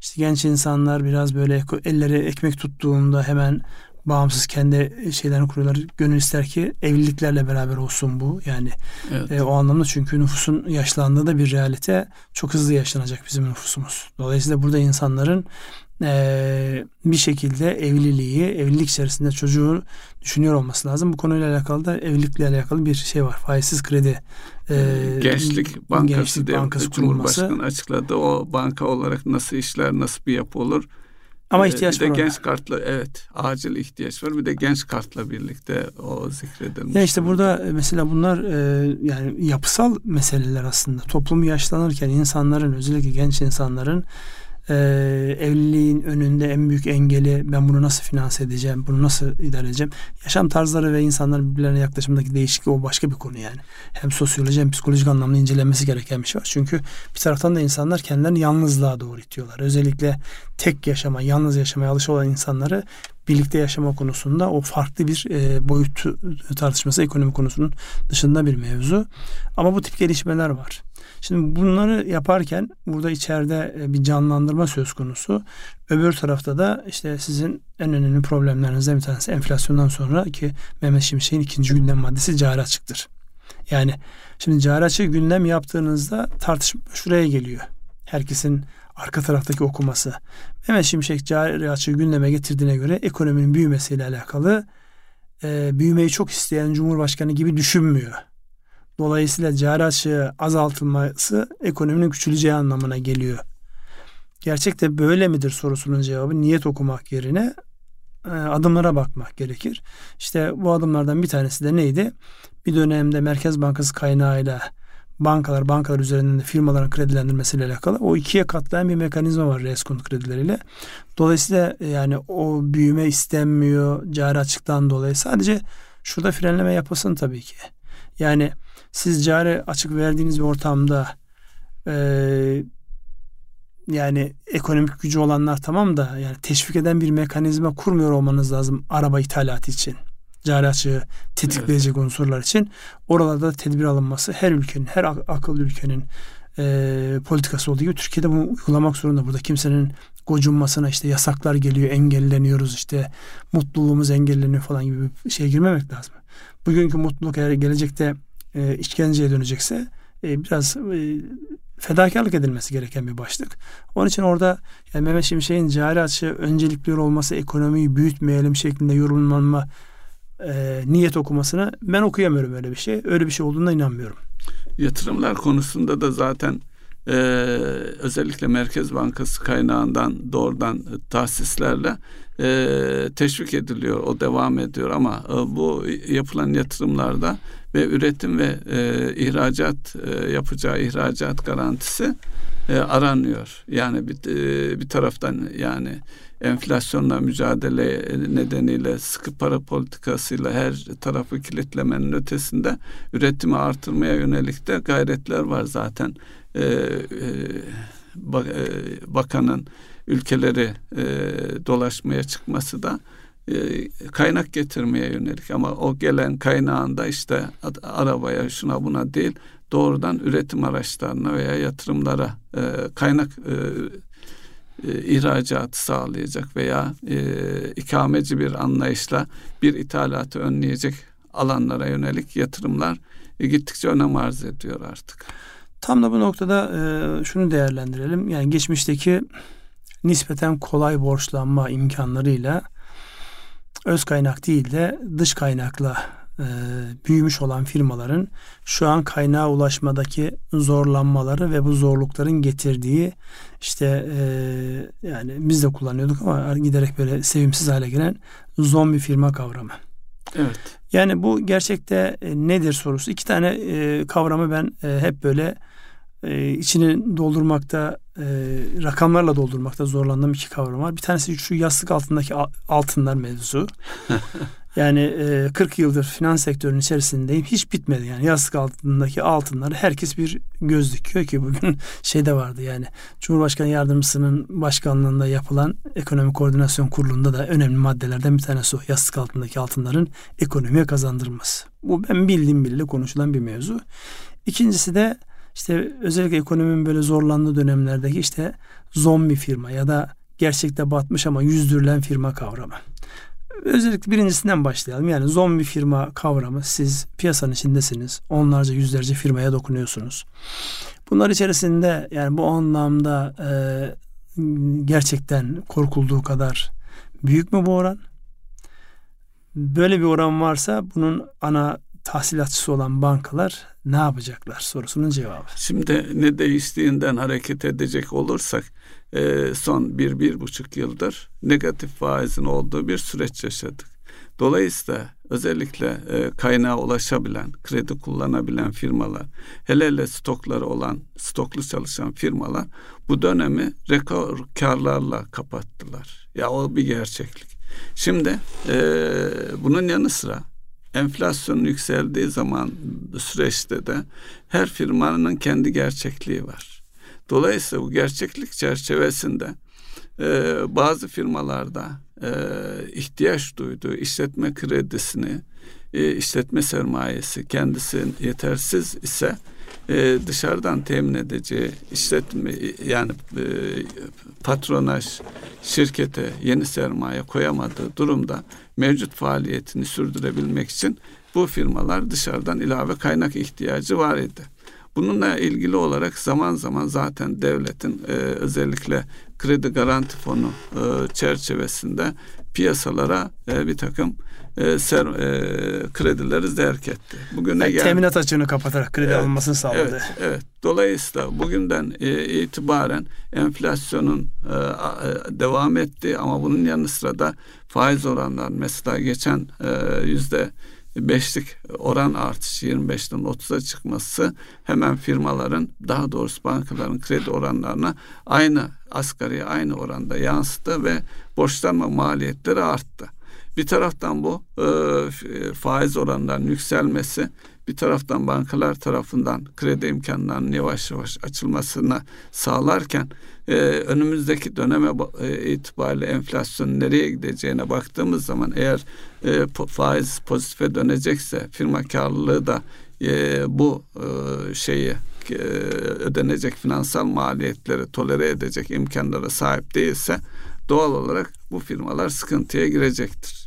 İşte genç insanlar biraz böyle elleri ekmek tuttuğunda hemen bağımsız kendi şeylerini kuruyorlar. Gönül ister ki evliliklerle beraber olsun bu. Yani evet. e, o anlamda çünkü nüfusun yaşlandığı da bir realite çok hızlı yaşlanacak bizim nüfusumuz. Dolayısıyla burada insanların e, bir şekilde evliliği, evlilik içerisinde çocuğu düşünüyor olması lazım. Bu konuyla alakalı da evlilikle alakalı bir şey var. Faizsiz kredi e, Gençlik Bankası Gençlik Bankası Cumhurbaşkanı açıkladı. O banka olarak nasıl işler, nasıl bir yapı olur? Ama ee, ihtiyaç var. Bir de genç kartla evet acil ihtiyaç var. Bir de genç kartla birlikte o zikredilmiş. Ya işte burada e, mesela bunlar e, yani yapısal meseleler aslında. Toplum yaşlanırken insanların özellikle genç insanların e, evliliğin önünde en büyük engeli ben bunu nasıl finanse edeceğim, bunu nasıl idare edeceğim. Yaşam tarzları ve insanların birbirlerine yaklaşımdaki değişiklik o başka bir konu yani. Hem sosyoloji hem psikolojik anlamda incelenmesi gereken bir şey var. Çünkü bir taraftan da insanlar kendilerini yalnızlığa doğru itiyorlar. Özellikle tek yaşama, yalnız yaşamaya alışık olan insanları birlikte yaşama konusunda o farklı bir e, boyut tartışması ekonomi konusunun dışında bir mevzu. Ama bu tip gelişmeler var. Şimdi bunları yaparken burada içeride e, bir canlandırma söz konusu. Öbür tarafta da işte sizin en önemli problemlerinizden bir tanesi enflasyondan sonra ki Mehmet Şimşek'in ikinci gündem maddesi cari açıktır. Yani şimdi cari açığı gündem yaptığınızda tartışma şuraya geliyor. Herkesin arka taraftaki okuması. Mehmet Şimşek cari açığı gündeme getirdiğine göre ekonominin büyümesiyle alakalı e, büyümeyi çok isteyen Cumhurbaşkanı gibi düşünmüyor. Dolayısıyla cari açığı azaltılması ekonominin küçüleceği anlamına geliyor. Gerçekte böyle midir sorusunun cevabı niyet okumak yerine e, adımlara bakmak gerekir. İşte bu adımlardan bir tanesi de neydi? Bir dönemde Merkez Bankası kaynağıyla bankalar, bankalar üzerinden de firmaların kredilendirmesiyle alakalı o ikiye katlayan bir mekanizma var reskont kredileriyle. Dolayısıyla e, yani o büyüme istenmiyor cari açıktan dolayı. Sadece şurada frenleme yapılsın tabii ki. Yani siz cari açık verdiğiniz bir ortamda e, yani ekonomik gücü olanlar tamam da yani teşvik eden bir mekanizma kurmuyor olmanız lazım araba ithalatı için. cari açığı tetikleyecek evet. unsurlar için oralarda tedbir alınması her ülkenin, her ak- akıllı ülkenin e, politikası olduğu gibi Türkiye'de bunu uygulamak zorunda. Burada kimsenin gocunmasına işte yasaklar geliyor, engelleniyoruz işte mutluluğumuz engelleniyor falan gibi bir şey girmemek lazım. Bugünkü mutluluk eğer gelecekte e, işkenceye dönecekse e, biraz e, fedakarlık edilmesi gereken bir başlık. Onun için orada yani Mehmet Şimşek'in cari açığı öncelikli olması ekonomiyi büyütmeyelim şeklinde yorumlanma e, niyet okumasını ben okuyamıyorum öyle bir şey. Öyle bir şey olduğuna inanmıyorum. Yatırımlar konusunda da zaten e, özellikle Merkez Bankası kaynağından doğrudan tahsislerle e, teşvik ediliyor. O devam ediyor ama e, bu yapılan yatırımlarda ve üretim ve e, ihracat e, yapacağı ihracat garantisi e, aranıyor. Yani bir, e, bir taraftan yani enflasyonla mücadele nedeniyle sıkı para politikasıyla her tarafı kilitlemenin ötesinde üretimi artırmaya yönelik de gayretler var zaten. E, e, e, bakanın ülkeleri e, dolaşmaya çıkması da e, kaynak getirmeye yönelik ama o gelen kaynağında işte arabaya şuna buna değil doğrudan üretim araçlarına veya yatırımlara e, kaynak e, e, ihracatı sağlayacak veya e, ikameci bir anlayışla bir ithalatı önleyecek alanlara yönelik yatırımlar e, gittikçe önem arz ediyor artık. Tam da bu noktada e, şunu değerlendirelim. Yani geçmişteki nispeten kolay borçlanma imkanlarıyla öz kaynak değil de dış kaynakla e, büyümüş olan firmaların şu an kaynağa ulaşmadaki zorlanmaları ve bu zorlukların getirdiği işte e, yani biz de kullanıyorduk ama giderek böyle sevimsiz hale gelen zombi firma kavramı. Evet. Yani bu gerçekte e, nedir sorusu. İki tane e, kavramı ben e, hep böyle e, içini doldurmakta e, rakamlarla doldurmakta zorlandığım iki kavram var. Bir tanesi şu yastık altındaki altınlar mevzu. <laughs> yani e, 40 yıldır finans sektörünün içerisindeyim. Hiç bitmedi yani yastık altındaki altınları herkes bir göz dikiyor ki bugün <laughs> şey de vardı yani Cumhurbaşkanı Yardımcısının başkanlığında yapılan ekonomi koordinasyon kurulunda da önemli maddelerden bir tanesi o. Yastık altındaki altınların ekonomiye kazandırılması. Bu ben bildiğim bildiği konuşulan bir mevzu. İkincisi de işte özellikle ekonominin böyle zorlandığı dönemlerdeki işte zombi firma ya da gerçekte batmış ama yüzdürülen firma kavramı. Özellikle birincisinden başlayalım. Yani zombi firma kavramı siz piyasanın içindesiniz. Onlarca yüzlerce firmaya dokunuyorsunuz. Bunlar içerisinde yani bu anlamda e, gerçekten korkulduğu kadar büyük mü bu oran? Böyle bir oran varsa bunun ana tahsilatçısı olan bankalar ne yapacaklar sorusunun cevabı. Şimdi ne değiştiğinden hareket edecek olursak e, son bir, bir buçuk yıldır negatif faizin olduğu bir süreç yaşadık. Dolayısıyla özellikle e, kaynağa ulaşabilen, kredi kullanabilen firmalar, hele hele stokları olan, stoklu çalışan firmalar bu dönemi rekor karlarla kapattılar. Ya o bir gerçeklik. Şimdi e, bunun yanı sıra enflasyon yükseldiği zaman süreçte de her firmanın kendi gerçekliği var. Dolayısıyla bu gerçeklik çerçevesinde e, bazı firmalarda e, ihtiyaç duyduğu işletme kredisini, e, işletme sermayesi kendisi yetersiz ise e, dışarıdan temin edeceği işletme yani e, patronaj şirkete yeni sermaye koyamadığı durumda mevcut faaliyetini sürdürebilmek için bu firmalar dışarıdan ilave kaynak ihtiyacı var idi. Bununla ilgili olarak zaman zaman zaten devletin e, özellikle kredi garanti fonu e, çerçevesinde piyasalara e, bir takım e, ser, e, kredileri zerk etti. Bugüne yani, teminat açığını kapatarak kredi evet, alınmasını sağladı. Evet, evet. Dolayısıyla bugünden e, itibaren enflasyonun e, e, devam etti ama bunun yanı sıra da faiz oranlar mesela geçen e, yüzde beşlik oran artışı 25'ten 30'a çıkması hemen firmaların daha doğrusu bankaların kredi oranlarına aynı asgari aynı oranda yansıdı ve borçlanma maliyetleri arttı. Bir taraftan bu e, faiz oranlarının yükselmesi, bir taraftan bankalar tarafından kredi imkanlarının yavaş yavaş açılmasını sağlarken e, önümüzdeki döneme e, itibariyle enflasyon nereye gideceğine baktığımız zaman eğer e, faiz pozitife dönecekse firma karlılığı da e, bu e, şeyi e, ödenecek finansal maliyetleri tolere edecek imkanlara sahip değilse doğal olarak bu firmalar sıkıntıya girecektir.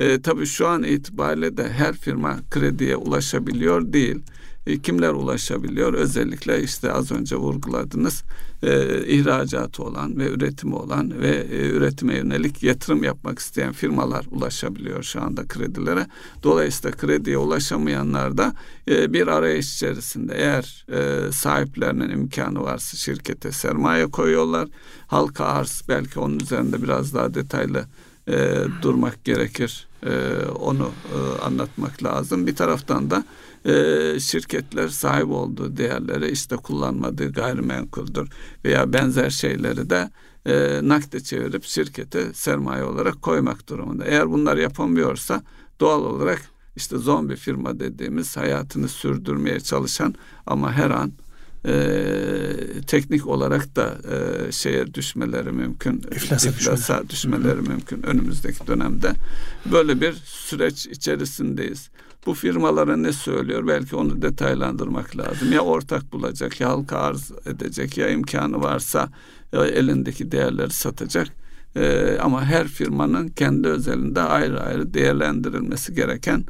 E, tabii şu an itibariyle de her firma krediye ulaşabiliyor değil. E, kimler ulaşabiliyor? Özellikle işte az önce vurguladınız e, ihracatı olan ve üretimi olan ve e, üretime yönelik yatırım yapmak isteyen firmalar ulaşabiliyor şu anda kredilere. Dolayısıyla krediye ulaşamayanlar da e, bir arayış içerisinde eğer e, sahiplerinin imkanı varsa şirkete sermaye koyuyorlar. Halka arz belki onun üzerinde biraz daha detaylı e, durmak gerekir. E, onu e, anlatmak lazım. Bir taraftan da e, şirketler sahip olduğu değerleri işte kullanmadığı gayrimenkuldür veya benzer şeyleri de e, nakde çevirip şirkete sermaye olarak koymak durumunda. Eğer bunlar yapamıyorsa doğal olarak işte zombi firma dediğimiz hayatını sürdürmeye çalışan ama her an e, teknik olarak da e, şeye düşmeleri mümkün. İflasa, iflasa düşmeleri Hı-hı. mümkün önümüzdeki dönemde. Böyle bir süreç içerisindeyiz. Bu firmalara ne söylüyor? Belki onu detaylandırmak lazım. Ya ortak bulacak, ya halka arz edecek, ya imkanı varsa ya elindeki değerleri satacak. Ee, ama her firmanın kendi özelinde ayrı ayrı değerlendirilmesi gereken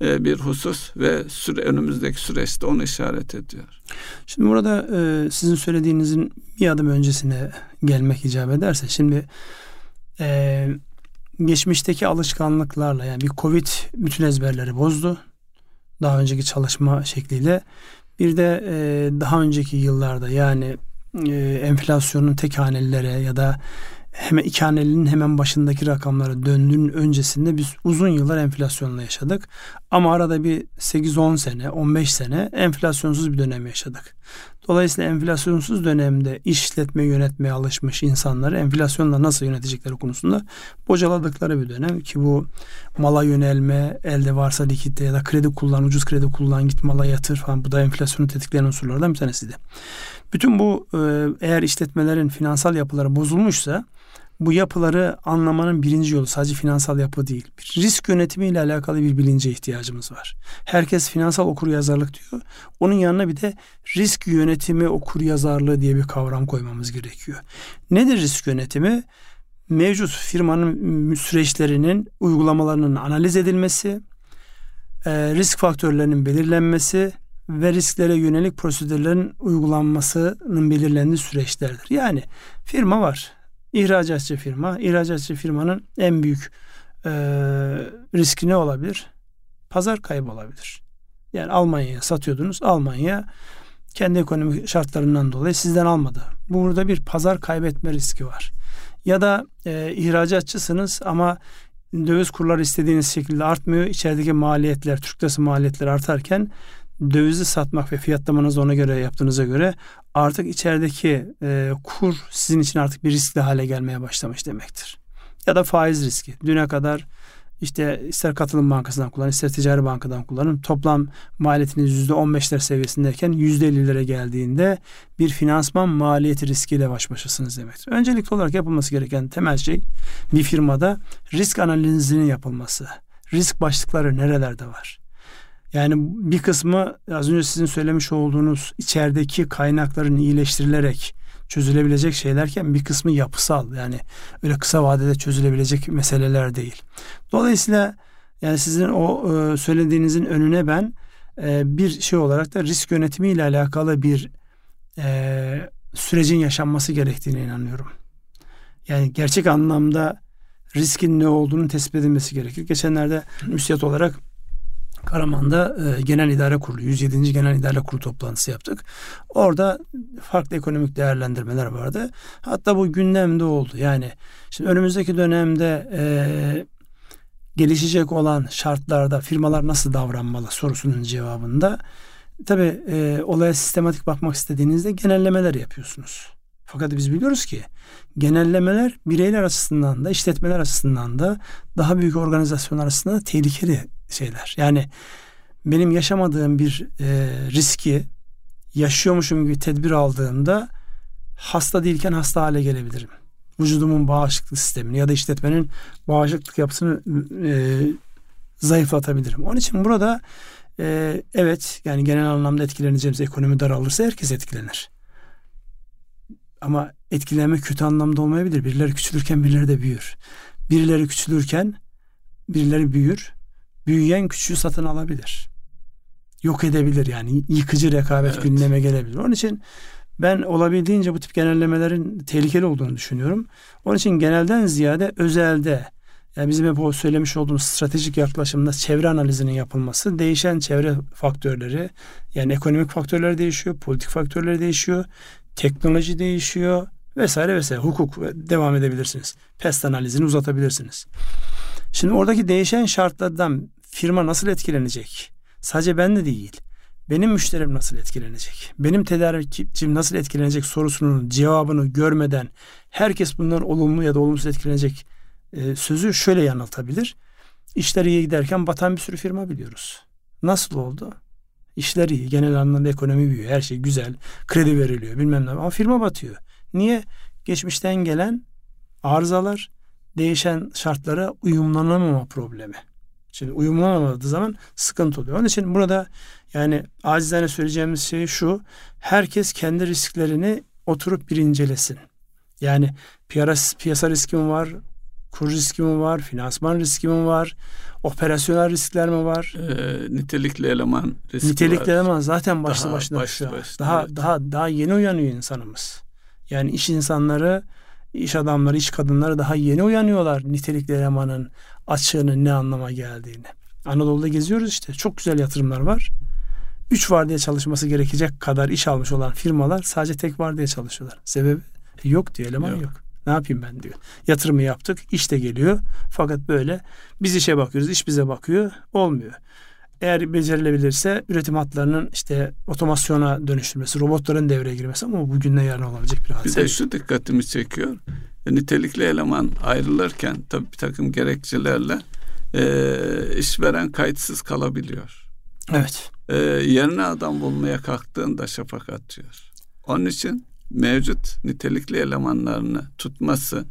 e, bir husus ve süre, önümüzdeki süreçte onu işaret ediyor. Şimdi burada e, sizin söylediğinizin bir adım öncesine gelmek icap ederse şimdi e, geçmişteki alışkanlıklarla yani bir Covid bütün ezberleri bozdu. Daha önceki çalışma şekliyle. Bir de e, daha önceki yıllarda yani e, enflasyonun tek hanelilere ya da hemen iki hanelinin hemen başındaki rakamlara döndüğünün öncesinde biz uzun yıllar enflasyonla yaşadık. Ama arada bir 8-10 sene, 15 sene enflasyonsuz bir dönem yaşadık. Dolayısıyla enflasyonsuz dönemde işletme yönetmeye alışmış insanları enflasyonla nasıl yönetecekleri konusunda bocaladıkları bir dönem ki bu mala yönelme, elde varsa likitte ya da kredi kullan, ucuz kredi kullan, git mala yatır falan bu da enflasyonu tetikleyen unsurlardan bir tanesiydi. Bütün bu eğer işletmelerin finansal yapıları bozulmuşsa bu yapıları anlamanın birinci yolu sadece finansal yapı değil. Risk yönetimi ile alakalı bir bilince ihtiyacımız var. Herkes finansal okur yazarlık diyor. Onun yanına bir de risk yönetimi okur yazarlığı diye bir kavram koymamız gerekiyor. Nedir risk yönetimi? Mevcut firmanın süreçlerinin uygulamalarının analiz edilmesi, e, risk faktörlerinin belirlenmesi ve risklere yönelik prosedürlerin uygulanmasının belirlendiği süreçlerdir. Yani firma var İhracatçı firma. İhracatçı firmanın en büyük e, riski ne olabilir? Pazar kaybı olabilir. Yani Almanya'ya satıyordunuz. Almanya kendi ekonomik şartlarından dolayı sizden almadı. Burada bir pazar kaybetme riski var. Ya da e, ihracatçısınız ama döviz kurları istediğiniz şekilde artmıyor. İçerideki maliyetler, Türk lirası maliyetleri artarken dövizi satmak ve fiyatlamanızı ona göre yaptığınıza göre artık içerideki e, kur sizin için artık bir riskli hale gelmeye başlamış demektir. Ya da faiz riski. Düne kadar işte ister katılım bankasından kullanın ister ticari bankadan kullanın toplam maliyetiniz yüzde on beşler seviyesindeyken yüzde ellilere geldiğinde bir finansman maliyeti riskiyle baş başasınız demektir. Öncelikli olarak yapılması gereken temel şey bir firmada risk analizinin yapılması. Risk başlıkları nerelerde var? Yani bir kısmı az önce sizin söylemiş olduğunuz içerideki kaynakların iyileştirilerek çözülebilecek şeylerken bir kısmı yapısal yani öyle kısa vadede çözülebilecek meseleler değil. Dolayısıyla yani sizin o e, söylediğinizin önüne ben e, bir şey olarak da risk yönetimi ile alakalı bir e, sürecin yaşanması gerektiğine inanıyorum. Yani gerçek anlamda riskin ne olduğunu tespit edilmesi gerekir. Geçenlerde müsiyat olarak Karaman'da e, Genel İdare Kurulu 107. Genel İdare Kurulu toplantısı yaptık. Orada farklı ekonomik değerlendirmeler vardı. Hatta bu gündemde oldu. Yani şimdi önümüzdeki dönemde e, gelişecek olan şartlarda firmalar nasıl davranmalı sorusunun cevabında tabi e, olaya sistematik bakmak istediğinizde genellemeler yapıyorsunuz. Fakat biz biliyoruz ki genellemeler bireyler açısından da işletmeler açısından da daha büyük organizasyonlar açısından da tehlikeli şeyler. Yani benim yaşamadığım bir e, riski yaşıyormuşum gibi tedbir aldığımda hasta değilken hasta hale gelebilirim. Vücudumun bağışıklık sistemini ya da işletmenin bağışıklık yapısını e, zayıflatabilirim. Onun için burada e, evet yani genel anlamda etkileneceğimiz ekonomi daralırsa herkes etkilenir. Ama etkilenme kötü anlamda olmayabilir. Birileri küçülürken birileri de büyür. Birileri küçülürken birileri büyür. Büyüyen küçüğü satın alabilir. Yok edebilir yani yıkıcı rekabet evet. gündeme gelebilir. Onun için ben olabildiğince bu tip genellemelerin tehlikeli olduğunu düşünüyorum. Onun için genelden ziyade özelde yani bizim hep o söylemiş olduğumuz stratejik yaklaşımda çevre analizinin yapılması, değişen çevre faktörleri, yani ekonomik faktörler değişiyor, politik faktörler değişiyor, teknoloji değişiyor vesaire vesaire. Hukuk devam edebilirsiniz. Pest analizini uzatabilirsiniz. Şimdi oradaki değişen şartlardan firma nasıl etkilenecek? Sadece ben de değil. Benim müşterim nasıl etkilenecek? Benim tedarikçim nasıl etkilenecek sorusunun cevabını görmeden herkes bundan olumlu ya da olumsuz etkilenecek e, sözü şöyle yanıltabilir. İşler iyi giderken batan bir sürü firma biliyoruz. Nasıl oldu? İşler iyi. Genel anlamda ekonomi büyüyor. Her şey güzel. Kredi veriliyor bilmem ne. Ama firma batıyor. Niye? Geçmişten gelen arızalar, değişen şartlara uyumlanamama problemi. Şimdi uyumlanamadığı zaman sıkıntı oluyor. Onun için burada yani acizane söyleyeceğimiz şey şu. Herkes kendi risklerini oturup bir incelesin. Yani piyasa, piyasa riski mi var? Kur riski mi var? Finansman riski mi var? Operasyonel riskler mi var? E, nitelikli eleman riski Nitelikli var. eleman zaten başlı daha başına baş, baş, daha evet. daha daha yeni uyanıyor insanımız. Yani iş insanları, iş adamları, iş kadınları daha yeni uyanıyorlar nitelikli elemanın açığının ne anlama geldiğini. Anadolu'da geziyoruz işte. Çok güzel yatırımlar var. Üç vardiya çalışması gerekecek kadar iş almış olan firmalar sadece tek vardiya çalışıyorlar. Sebebi yok diyor eleman yok. yok. Ne yapayım ben diyor. Yatırımı yaptık, iş de geliyor. Fakat böyle biz işe bakıyoruz, iş bize bakıyor. Olmuyor. Eğer becerilebilirse üretim hatlarının işte otomasyona dönüştürmesi, robotların devreye girmesi ama bugün ne yarın olabilecek bir hadise. Bir de şu dikkatimi çekiyor. E, nitelikli eleman ayrılırken tabii bir takım gerekçelerle e, işveren kayıtsız kalabiliyor. Evet. E, yerine adam bulmaya kalktığında şafak atıyor. Onun için mevcut nitelikli elemanlarını tutması,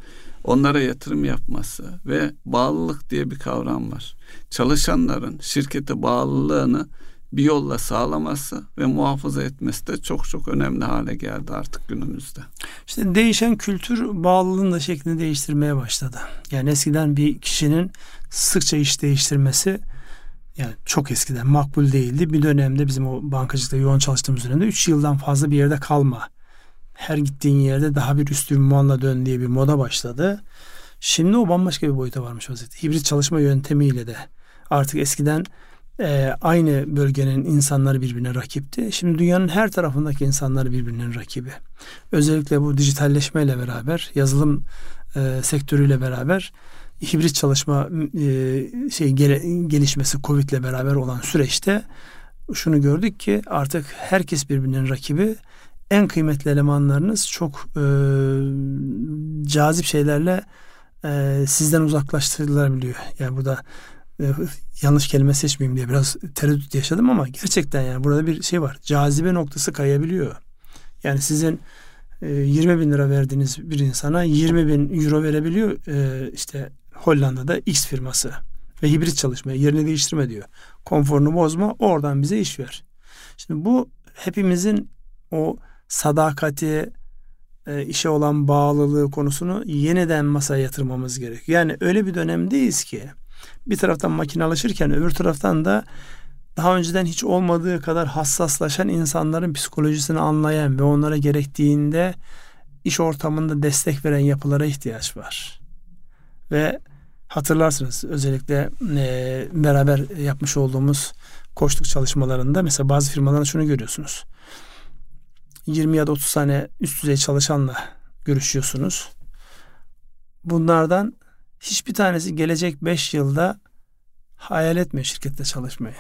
onlara yatırım yapması ve bağlılık diye bir kavram var. Çalışanların şirkete bağlılığını bir yolla sağlaması ve muhafaza etmesi de çok çok önemli hale geldi artık günümüzde. İşte değişen kültür bağlılığın da şeklini değiştirmeye başladı. Yani eskiden bir kişinin sıkça iş değiştirmesi yani çok eskiden makbul değildi. Bir dönemde bizim o bankacılıkta yoğun çalıştığımız dönemde 3 yıldan fazla bir yerde kalma her gittiğin yerde daha bir üstü ünvanla dön diye bir moda başladı. Şimdi o bambaşka bir boyuta varmış vaziyette. Hibrit çalışma yöntemiyle de artık eskiden e, aynı bölgenin insanları birbirine rakipti. Şimdi dünyanın her tarafındaki insanlar birbirinin rakibi. Özellikle bu dijitalleşmeyle beraber, yazılım e, sektörüyle beraber hibrit çalışma e, şey gele, gelişmesi Covid'le beraber olan süreçte şunu gördük ki artık herkes birbirinin rakibi en kıymetli elemanlarınız çok e, cazip şeylerle e, sizden uzaklaştırılabiliyor. Yani burada e, yanlış kelime seçmeyeyim diye biraz tereddüt yaşadım ama gerçekten yani burada bir şey var. Cazibe noktası kayabiliyor. Yani sizin e, 20 bin lira verdiğiniz bir insana 20 bin euro verebiliyor e, işte Hollanda'da X firması ve hibrit çalışma yerini değiştirme diyor. Konforunu bozma oradan bize iş ver. Şimdi bu hepimizin o sadakati, e, işe olan bağlılığı konusunu yeniden masaya yatırmamız gerekiyor. Yani öyle bir dönemdeyiz ki bir taraftan makinalaşırken öbür taraftan da daha önceden hiç olmadığı kadar hassaslaşan insanların psikolojisini anlayan ve onlara gerektiğinde iş ortamında destek veren yapılara ihtiyaç var. Ve hatırlarsınız özellikle e, beraber yapmış olduğumuz koçluk çalışmalarında mesela bazı firmalarda şunu görüyorsunuz. 20 ya da 30 tane üst düzey çalışanla görüşüyorsunuz. Bunlardan hiçbir tanesi gelecek 5 yılda hayal etmiyor şirkette çalışmayı.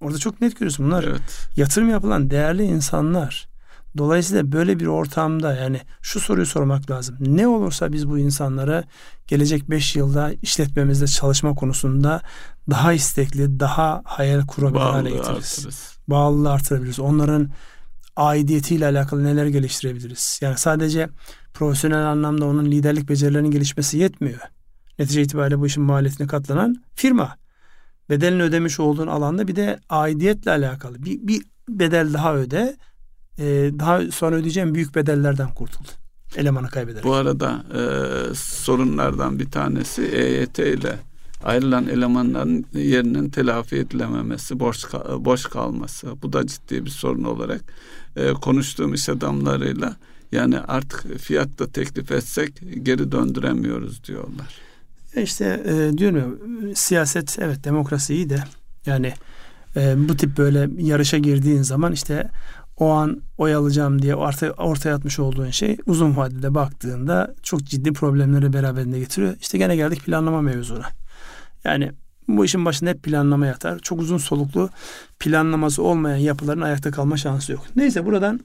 Orada çok net görüyorsun bunlar. Evet. Yatırım yapılan değerli insanlar. Dolayısıyla böyle bir ortamda yani şu soruyu sormak lazım. Ne olursa biz bu insanları gelecek 5 yılda işletmemizde çalışma konusunda daha istekli, daha hayal kurabilir hale getiririz. Artırız. Bağlılığı artırabiliriz. Onların aidiyetiyle alakalı neler geliştirebiliriz? Yani sadece profesyonel anlamda onun liderlik becerilerinin gelişmesi yetmiyor. Netice itibariyle bu işin maliyetine katlanan firma. Bedelini ödemiş olduğun alanda bir de aidiyetle alakalı bir, bir bedel daha öde. E, daha sonra ödeyeceğim büyük bedellerden kurtul. Elemanı kaybederek. Bu arada e, sorunlardan bir tanesi EYT ile ayrılan elemanların yerinin telafi edilememesi, borç boş kalması. Bu da ciddi bir sorun olarak e, konuştuğum iş adamlarıyla yani artık fiyat da teklif etsek geri döndüremiyoruz diyorlar. E işte e, diyorum ya siyaset evet demokrasi iyi de yani e, bu tip böyle yarışa girdiğin zaman işte o an oy alacağım diye ortaya, ortaya atmış olduğun şey uzun vadede baktığında çok ciddi problemleri beraberinde getiriyor. İşte gene geldik planlama mevzuna. Yani bu işin başında hep planlama yatar. Çok uzun soluklu planlaması olmayan yapıların ayakta kalma şansı yok. Neyse buradan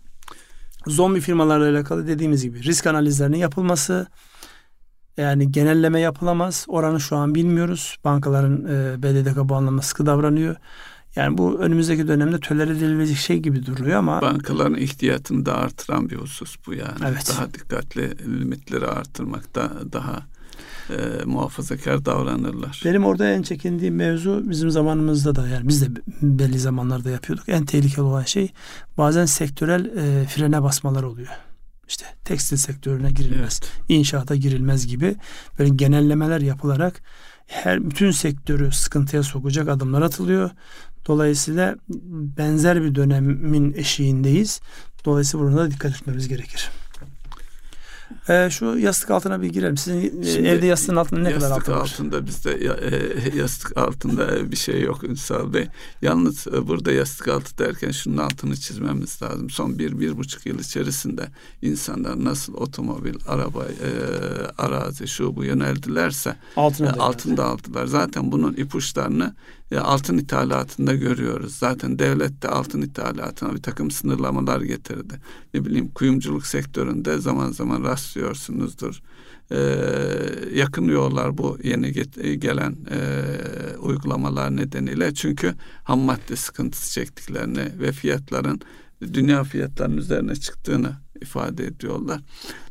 zombi firmalarla alakalı dediğimiz gibi risk analizlerinin yapılması, yani genelleme yapılamaz. Oranı şu an bilmiyoruz. Bankaların e, BDDK bu anlamda sıkı davranıyor. Yani bu önümüzdeki dönemde tolere edilebilecek şey gibi duruyor ama... Bankaların ihtiyatını da artıran bir husus bu yani. Evet. Daha dikkatli limitleri artırmakta daha e, muhafazakar davranırlar. Benim orada en çekindiğim mevzu bizim zamanımızda da yani biz de belli zamanlarda yapıyorduk. En tehlikeli olan şey bazen sektörel e, frene basmalar oluyor. İşte tekstil sektörüne girilmez, evet. inşaata girilmez gibi böyle genellemeler yapılarak her bütün sektörü sıkıntıya sokacak adımlar atılıyor. Dolayısıyla benzer bir dönemin eşiğindeyiz. Dolayısıyla burada dikkat etmemiz gerekir. Ee, şu yastık altına bir girelim. Sizin e, Şimdi, evde yastığın altında ne kadar altın var? Yastık altında bizde e, yastık altında bir şey yok Ünsal Bey. Yalnız e, burada yastık altı derken şunun altını çizmemiz lazım. Son bir, bir buçuk yıl içerisinde insanlar nasıl otomobil, araba, e, arazi şu bu yöneldilerse altını da, altın da aldılar. Zaten bunun ipuçlarını e, altın ithalatında görüyoruz. Zaten devlet de altın ithalatına bir takım sınırlamalar getirdi. Ne bileyim kuyumculuk sektöründe zaman zaman rastlıyorsunuzdur. Ee, yakınıyorlar bu yeni gelen e, uygulamalar nedeniyle. Çünkü ham madde sıkıntısı çektiklerini ve fiyatların dünya fiyatlarının üzerine çıktığını ifade ediyorlar.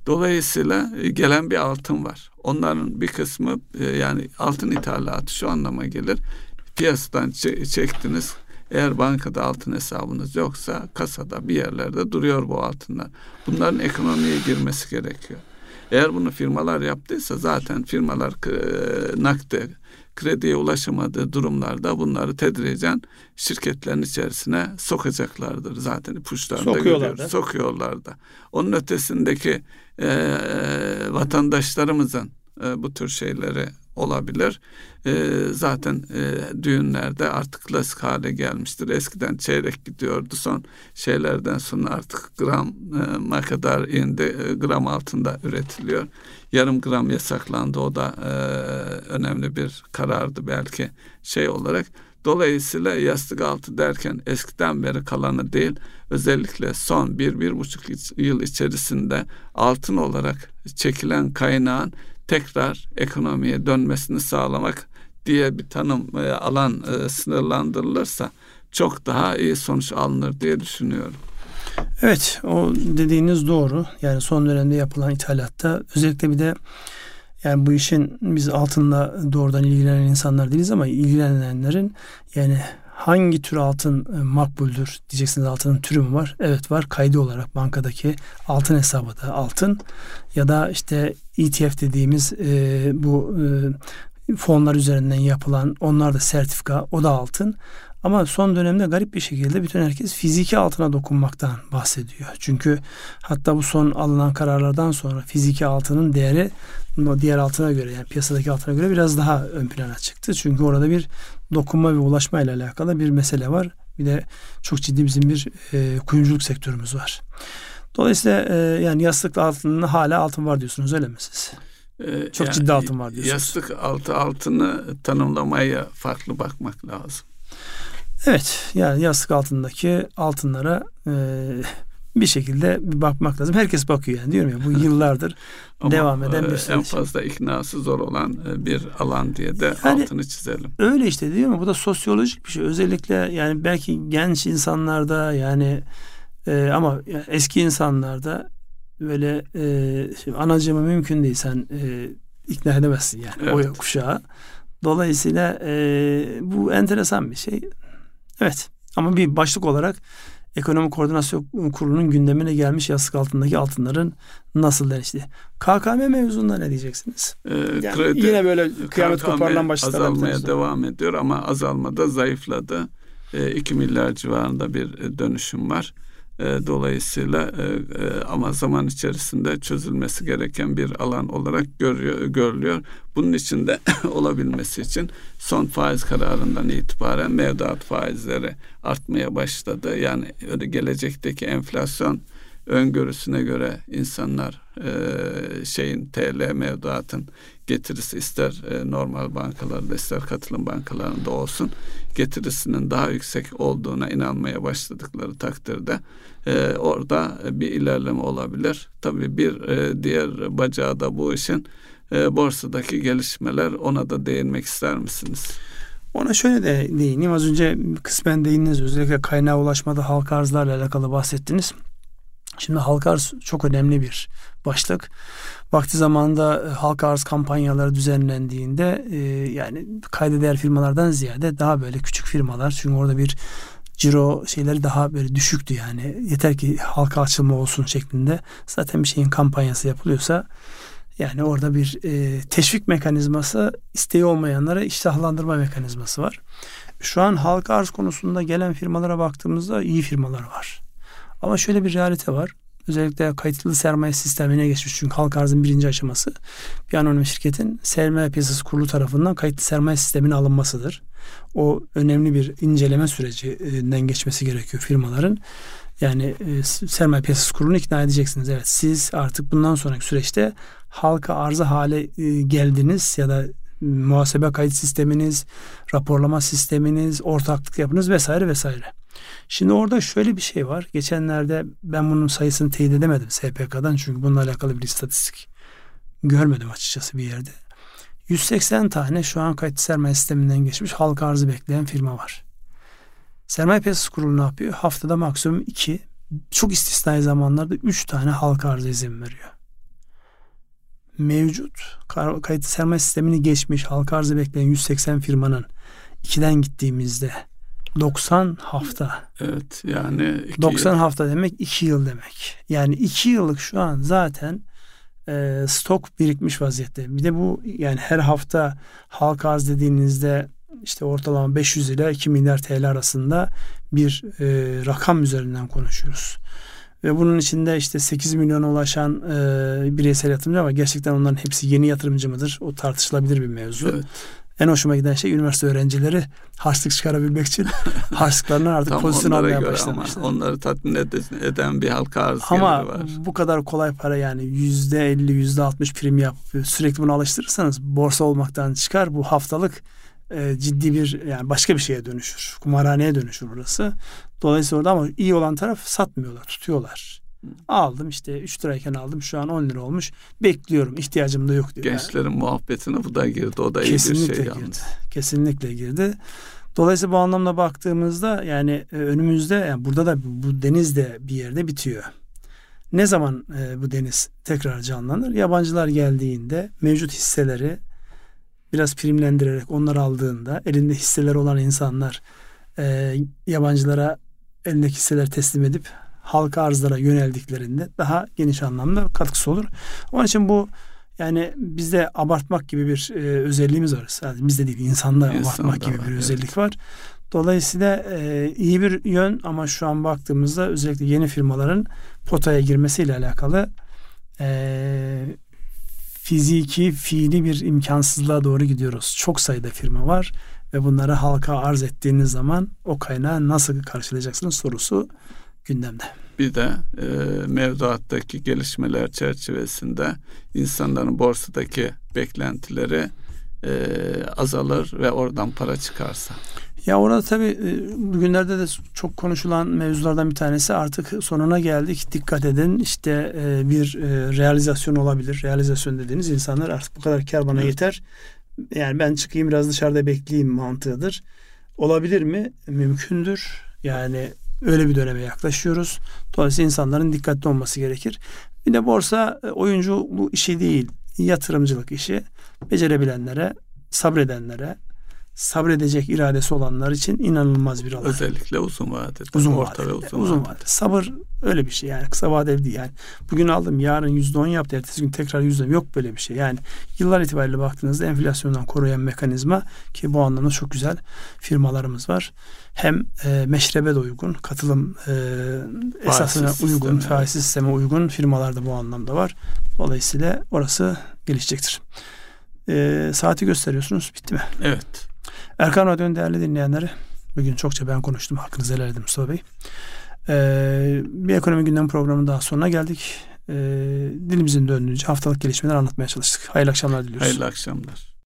Dolayısıyla e, gelen bir altın var. Onların bir kısmı e, yani altın ithalatı şu anlama gelir piyasadan çektiniz. Eğer bankada altın hesabınız yoksa kasada bir yerlerde duruyor bu altınlar. Bunların ekonomiye girmesi gerekiyor. Eğer bunu firmalar yaptıysa zaten firmalar nakde krediye ulaşamadığı durumlarda bunları tedricen şirketlerin içerisine sokacaklardır. Zaten ipuçlarında Sokuyorlar da. Sokuyorlar da. Onun ötesindeki e, vatandaşlarımızın e, bu tür şeyleri olabilir. E, zaten e, düğünlerde artık klasik hale gelmiştir. Eskiden çeyrek gidiyordu. Son şeylerden sonra artık gram e, kadar indi. E, gram altında üretiliyor. Yarım gram yasaklandı. O da e, önemli bir karardı belki şey olarak. Dolayısıyla yastık altı derken eskiden beri kalanı değil, özellikle son bir, bir buçuk yıl içerisinde altın olarak çekilen kaynağın tekrar ekonomiye dönmesini sağlamak diye bir tanım e, alan e, sınırlandırılırsa çok daha iyi sonuç alınır diye düşünüyorum. Evet o dediğiniz doğru. Yani son dönemde yapılan ithalatta özellikle bir de yani bu işin biz altınla doğrudan ilgilenen insanlar değiliz ama ilgilenenlerin yani hangi tür altın e, makbuldür diyeceksiniz altının türü mü var? Evet var kaydı olarak bankadaki altın hesabı da altın ya da işte ETF dediğimiz e, bu e, fonlar üzerinden yapılan onlar da sertifika o da altın. Ama son dönemde garip bir şekilde bütün herkes fiziki altına dokunmaktan bahsediyor. Çünkü hatta bu son alınan kararlardan sonra fiziki altının değeri diğer altına göre yani piyasadaki altına göre biraz daha ön plana çıktı. Çünkü orada bir dokunma ve ulaşma ile alakalı bir mesele var. Bir de çok ciddi bizim bir e, kuyumculuk sektörümüz var. Dolayısıyla e, yani yastık altında hala altın var diyorsunuz öyle mi siz? Ee, çok yani, ciddi altın var diyorsunuz. Yastık altı altını tanımlamaya farklı bakmak lazım. Evet yani yastık altındaki altınlara e, bir şekilde bir bakmak lazım. Herkes bakıyor yani diyorum ya bu <laughs> yıllardır devam eden bir süreç. En fazla iknası zor olan e, bir alan diye de yani, altını çizelim. Öyle işte değil mi? Bu da sosyolojik bir şey. Özellikle yani belki genç insanlarda yani e, ama eski insanlarda böyle e, anacığımı mümkün değil sen e, ikna edemezsin yani evet. o kuşağı. Dolayısıyla e, bu enteresan bir şey. Evet ama bir başlık olarak Ekonomi Koordinasyon Kurulu'nun gündemine gelmiş yastık altındaki altınların nasıl denişti? KKM mevzunda ne diyeceksiniz? Ee, yani kredi, yine böyle kıyamet KKM koparılan başlıklar azalmaya devam ediyor ama azalmada zayıfladı. E, 2 milyar civarında bir e, dönüşüm var. E, dolayısıyla e, e, ama zaman içerisinde çözülmesi gereken bir alan olarak görüyor, görülüyor. Bunun için de <coughs> olabilmesi için son faiz kararından itibaren mevduat faizleri artmaya başladı. Yani öyle gelecekteki enflasyon öngörüsüne göre insanlar e, şeyin TL mevduatın getirisi ister e, normal bankalarda ister katılım bankalarında olsun getirisinin daha yüksek olduğuna inanmaya başladıkları takdirde e, orada bir ilerleme olabilir. Tabii bir e, diğer bacağı da bu işin e, borsadaki gelişmeler ona da değinmek ister misiniz? Ona şöyle de değineyim. Az önce kısmen değindiniz. Özellikle kaynağa ulaşmada halka arzlarla alakalı bahsettiniz. Şimdi halka arz çok önemli bir başlık. Vakti zamanında e, halka arz kampanyaları düzenlendiğinde e, yani kayda değer firmalardan ziyade daha böyle küçük firmalar çünkü orada bir ciro şeyleri daha böyle düşüktü yani. Yeter ki halka açılma olsun şeklinde. Zaten bir şeyin kampanyası yapılıyorsa yani orada bir e, teşvik mekanizması isteği olmayanlara iştahlandırma mekanizması var. Şu an halka arz konusunda gelen firmalara baktığımızda iyi firmalar var. Ama şöyle bir realite var. Özellikle kayıtlı sermaye sistemine geçmiş. Çünkü halka arzın birinci aşaması bir anonim şirketin sermaye piyasası kurulu tarafından kayıtlı sermaye sistemine alınmasıdır. O önemli bir inceleme sürecinden geçmesi gerekiyor firmaların. Yani e, sermaye piyasası kurulunu ikna edeceksiniz. Evet siz artık bundan sonraki süreçte halka arzı hale e, geldiniz ya da muhasebe kayıt sisteminiz, raporlama sisteminiz, ortaklık yapınız vesaire vesaire. Şimdi orada şöyle bir şey var. Geçenlerde ben bunun sayısını teyit edemedim SPK'dan çünkü bununla alakalı bir istatistik görmedim açıkçası bir yerde. 180 tane şu an kayıt sermaye sisteminden geçmiş halka arzı bekleyen firma var. Sermaye Piyasası Kurulu ne yapıyor? Haftada maksimum 2, çok istisnai zamanlarda 3 tane halka arzı izin veriyor. Mevcut kayıt sermaye sistemini geçmiş halka arzı bekleyen 180 firmanın 2'den gittiğimizde 90 hafta. Evet yani 90 yıl. hafta demek 2 yıl demek. Yani 2 yıllık şu an zaten e, stok birikmiş vaziyette. Bir de bu yani her hafta halka arz dediğinizde işte ortalama 500 ile 2 milyar TL arasında bir e, rakam üzerinden konuşuyoruz. Ve bunun içinde işte 8 milyona ulaşan e, bireysel yatırımcı ama gerçekten onların hepsi yeni yatırımcı mıdır? O tartışılabilir bir mevzu. Evet. En hoşuma giden şey üniversite öğrencileri harçlık çıkarabilmek için <laughs> harçlıklarını artık Tam pozisyon almaya başlamışlar. Onları tatmin eden bir halka arz Ama var. bu kadar kolay para yani yüzde elli, yüzde altmış prim yap sürekli bunu alıştırırsanız borsa olmaktan çıkar. Bu haftalık e, ciddi bir yani başka bir şeye dönüşür. Kumarhaneye dönüşür burası. Dolayısıyla orada ama iyi olan taraf satmıyorlar, tutuyorlar. Aldım işte 3 lirayken aldım şu an 10 lira olmuş. Bekliyorum ihtiyacım da yok diyor. Gençlerin yani. muhabbetine bu da girdi. O da Kesinlikle iyi bir şey girdi. yalnız. Kesinlikle girdi. Dolayısıyla bu anlamda baktığımızda yani e, önümüzde yani burada da bu deniz de bir yerde bitiyor. Ne zaman e, bu deniz tekrar canlanır? Yabancılar geldiğinde mevcut hisseleri biraz primlendirerek onları aldığında elinde hisseler olan insanlar e, yabancılara elindeki hisseler teslim edip halka arzlara yöneldiklerinde daha geniş anlamda katkısı olur. Onun için bu yani bizde abartmak gibi bir e, özelliğimiz var. Sadece bizde değil insanda İnsan abartmak gibi var, bir özellik evet. var. Dolayısıyla e, iyi bir yön ama şu an baktığımızda özellikle yeni firmaların potaya girmesiyle alakalı e, fiziki, fiili bir imkansızlığa doğru gidiyoruz. Çok sayıda firma var ve bunları halka arz ettiğiniz zaman o kaynağı nasıl karşılayacaksınız sorusu gündemde. Bir de e, mevduattaki gelişmeler çerçevesinde insanların borsadaki beklentileri e, azalır ve oradan para çıkarsa. Ya orada tabii e, bugünlerde de çok konuşulan mevzulardan bir tanesi artık sonuna geldik. Dikkat edin işte e, bir e, realizasyon olabilir. Realizasyon dediğiniz insanlar artık bu kadar kar bana yeter. Yani ben çıkayım biraz dışarıda bekleyeyim mantığıdır. Olabilir mi? Mümkündür. Yani öyle bir döneme yaklaşıyoruz. Dolayısıyla insanların dikkatli olması gerekir. Bir de borsa oyuncu bu işi değil. Yatırımcılık işi. Becerebilenlere, sabredenlere, sabredecek iradesi olanlar için inanılmaz bir alan. Özellikle uzun vadede. Uzun orta vadede, ve uzun, uzun vadede. Sabır öyle bir şey yani kısa vadeli değil yani. Bugün aldım yarın yüzde on yaptı ertesi gün tekrar yüzde yok böyle bir şey. Yani yıllar itibariyle baktığınızda enflasyondan koruyan mekanizma ki bu anlamda çok güzel firmalarımız var. Hem e, meşrebe de uygun, katılım e, esasına sistemi, uygun, faiz sisteme uygun firmalar da bu anlamda var. Dolayısıyla orası gelişecektir. E, saati gösteriyorsunuz. Bitti mi? Evet. Erkan Radyo'nun değerli dinleyenleri bugün çokça ben konuştum. Hakkınızı helal edin Mustafa Bey. Ee, bir ekonomi gündem programının daha sonuna geldik. Ee, dilimizin döndüğünce haftalık gelişmeler anlatmaya çalıştık. Hayırlı akşamlar diliyoruz. Hayırlı akşamlar.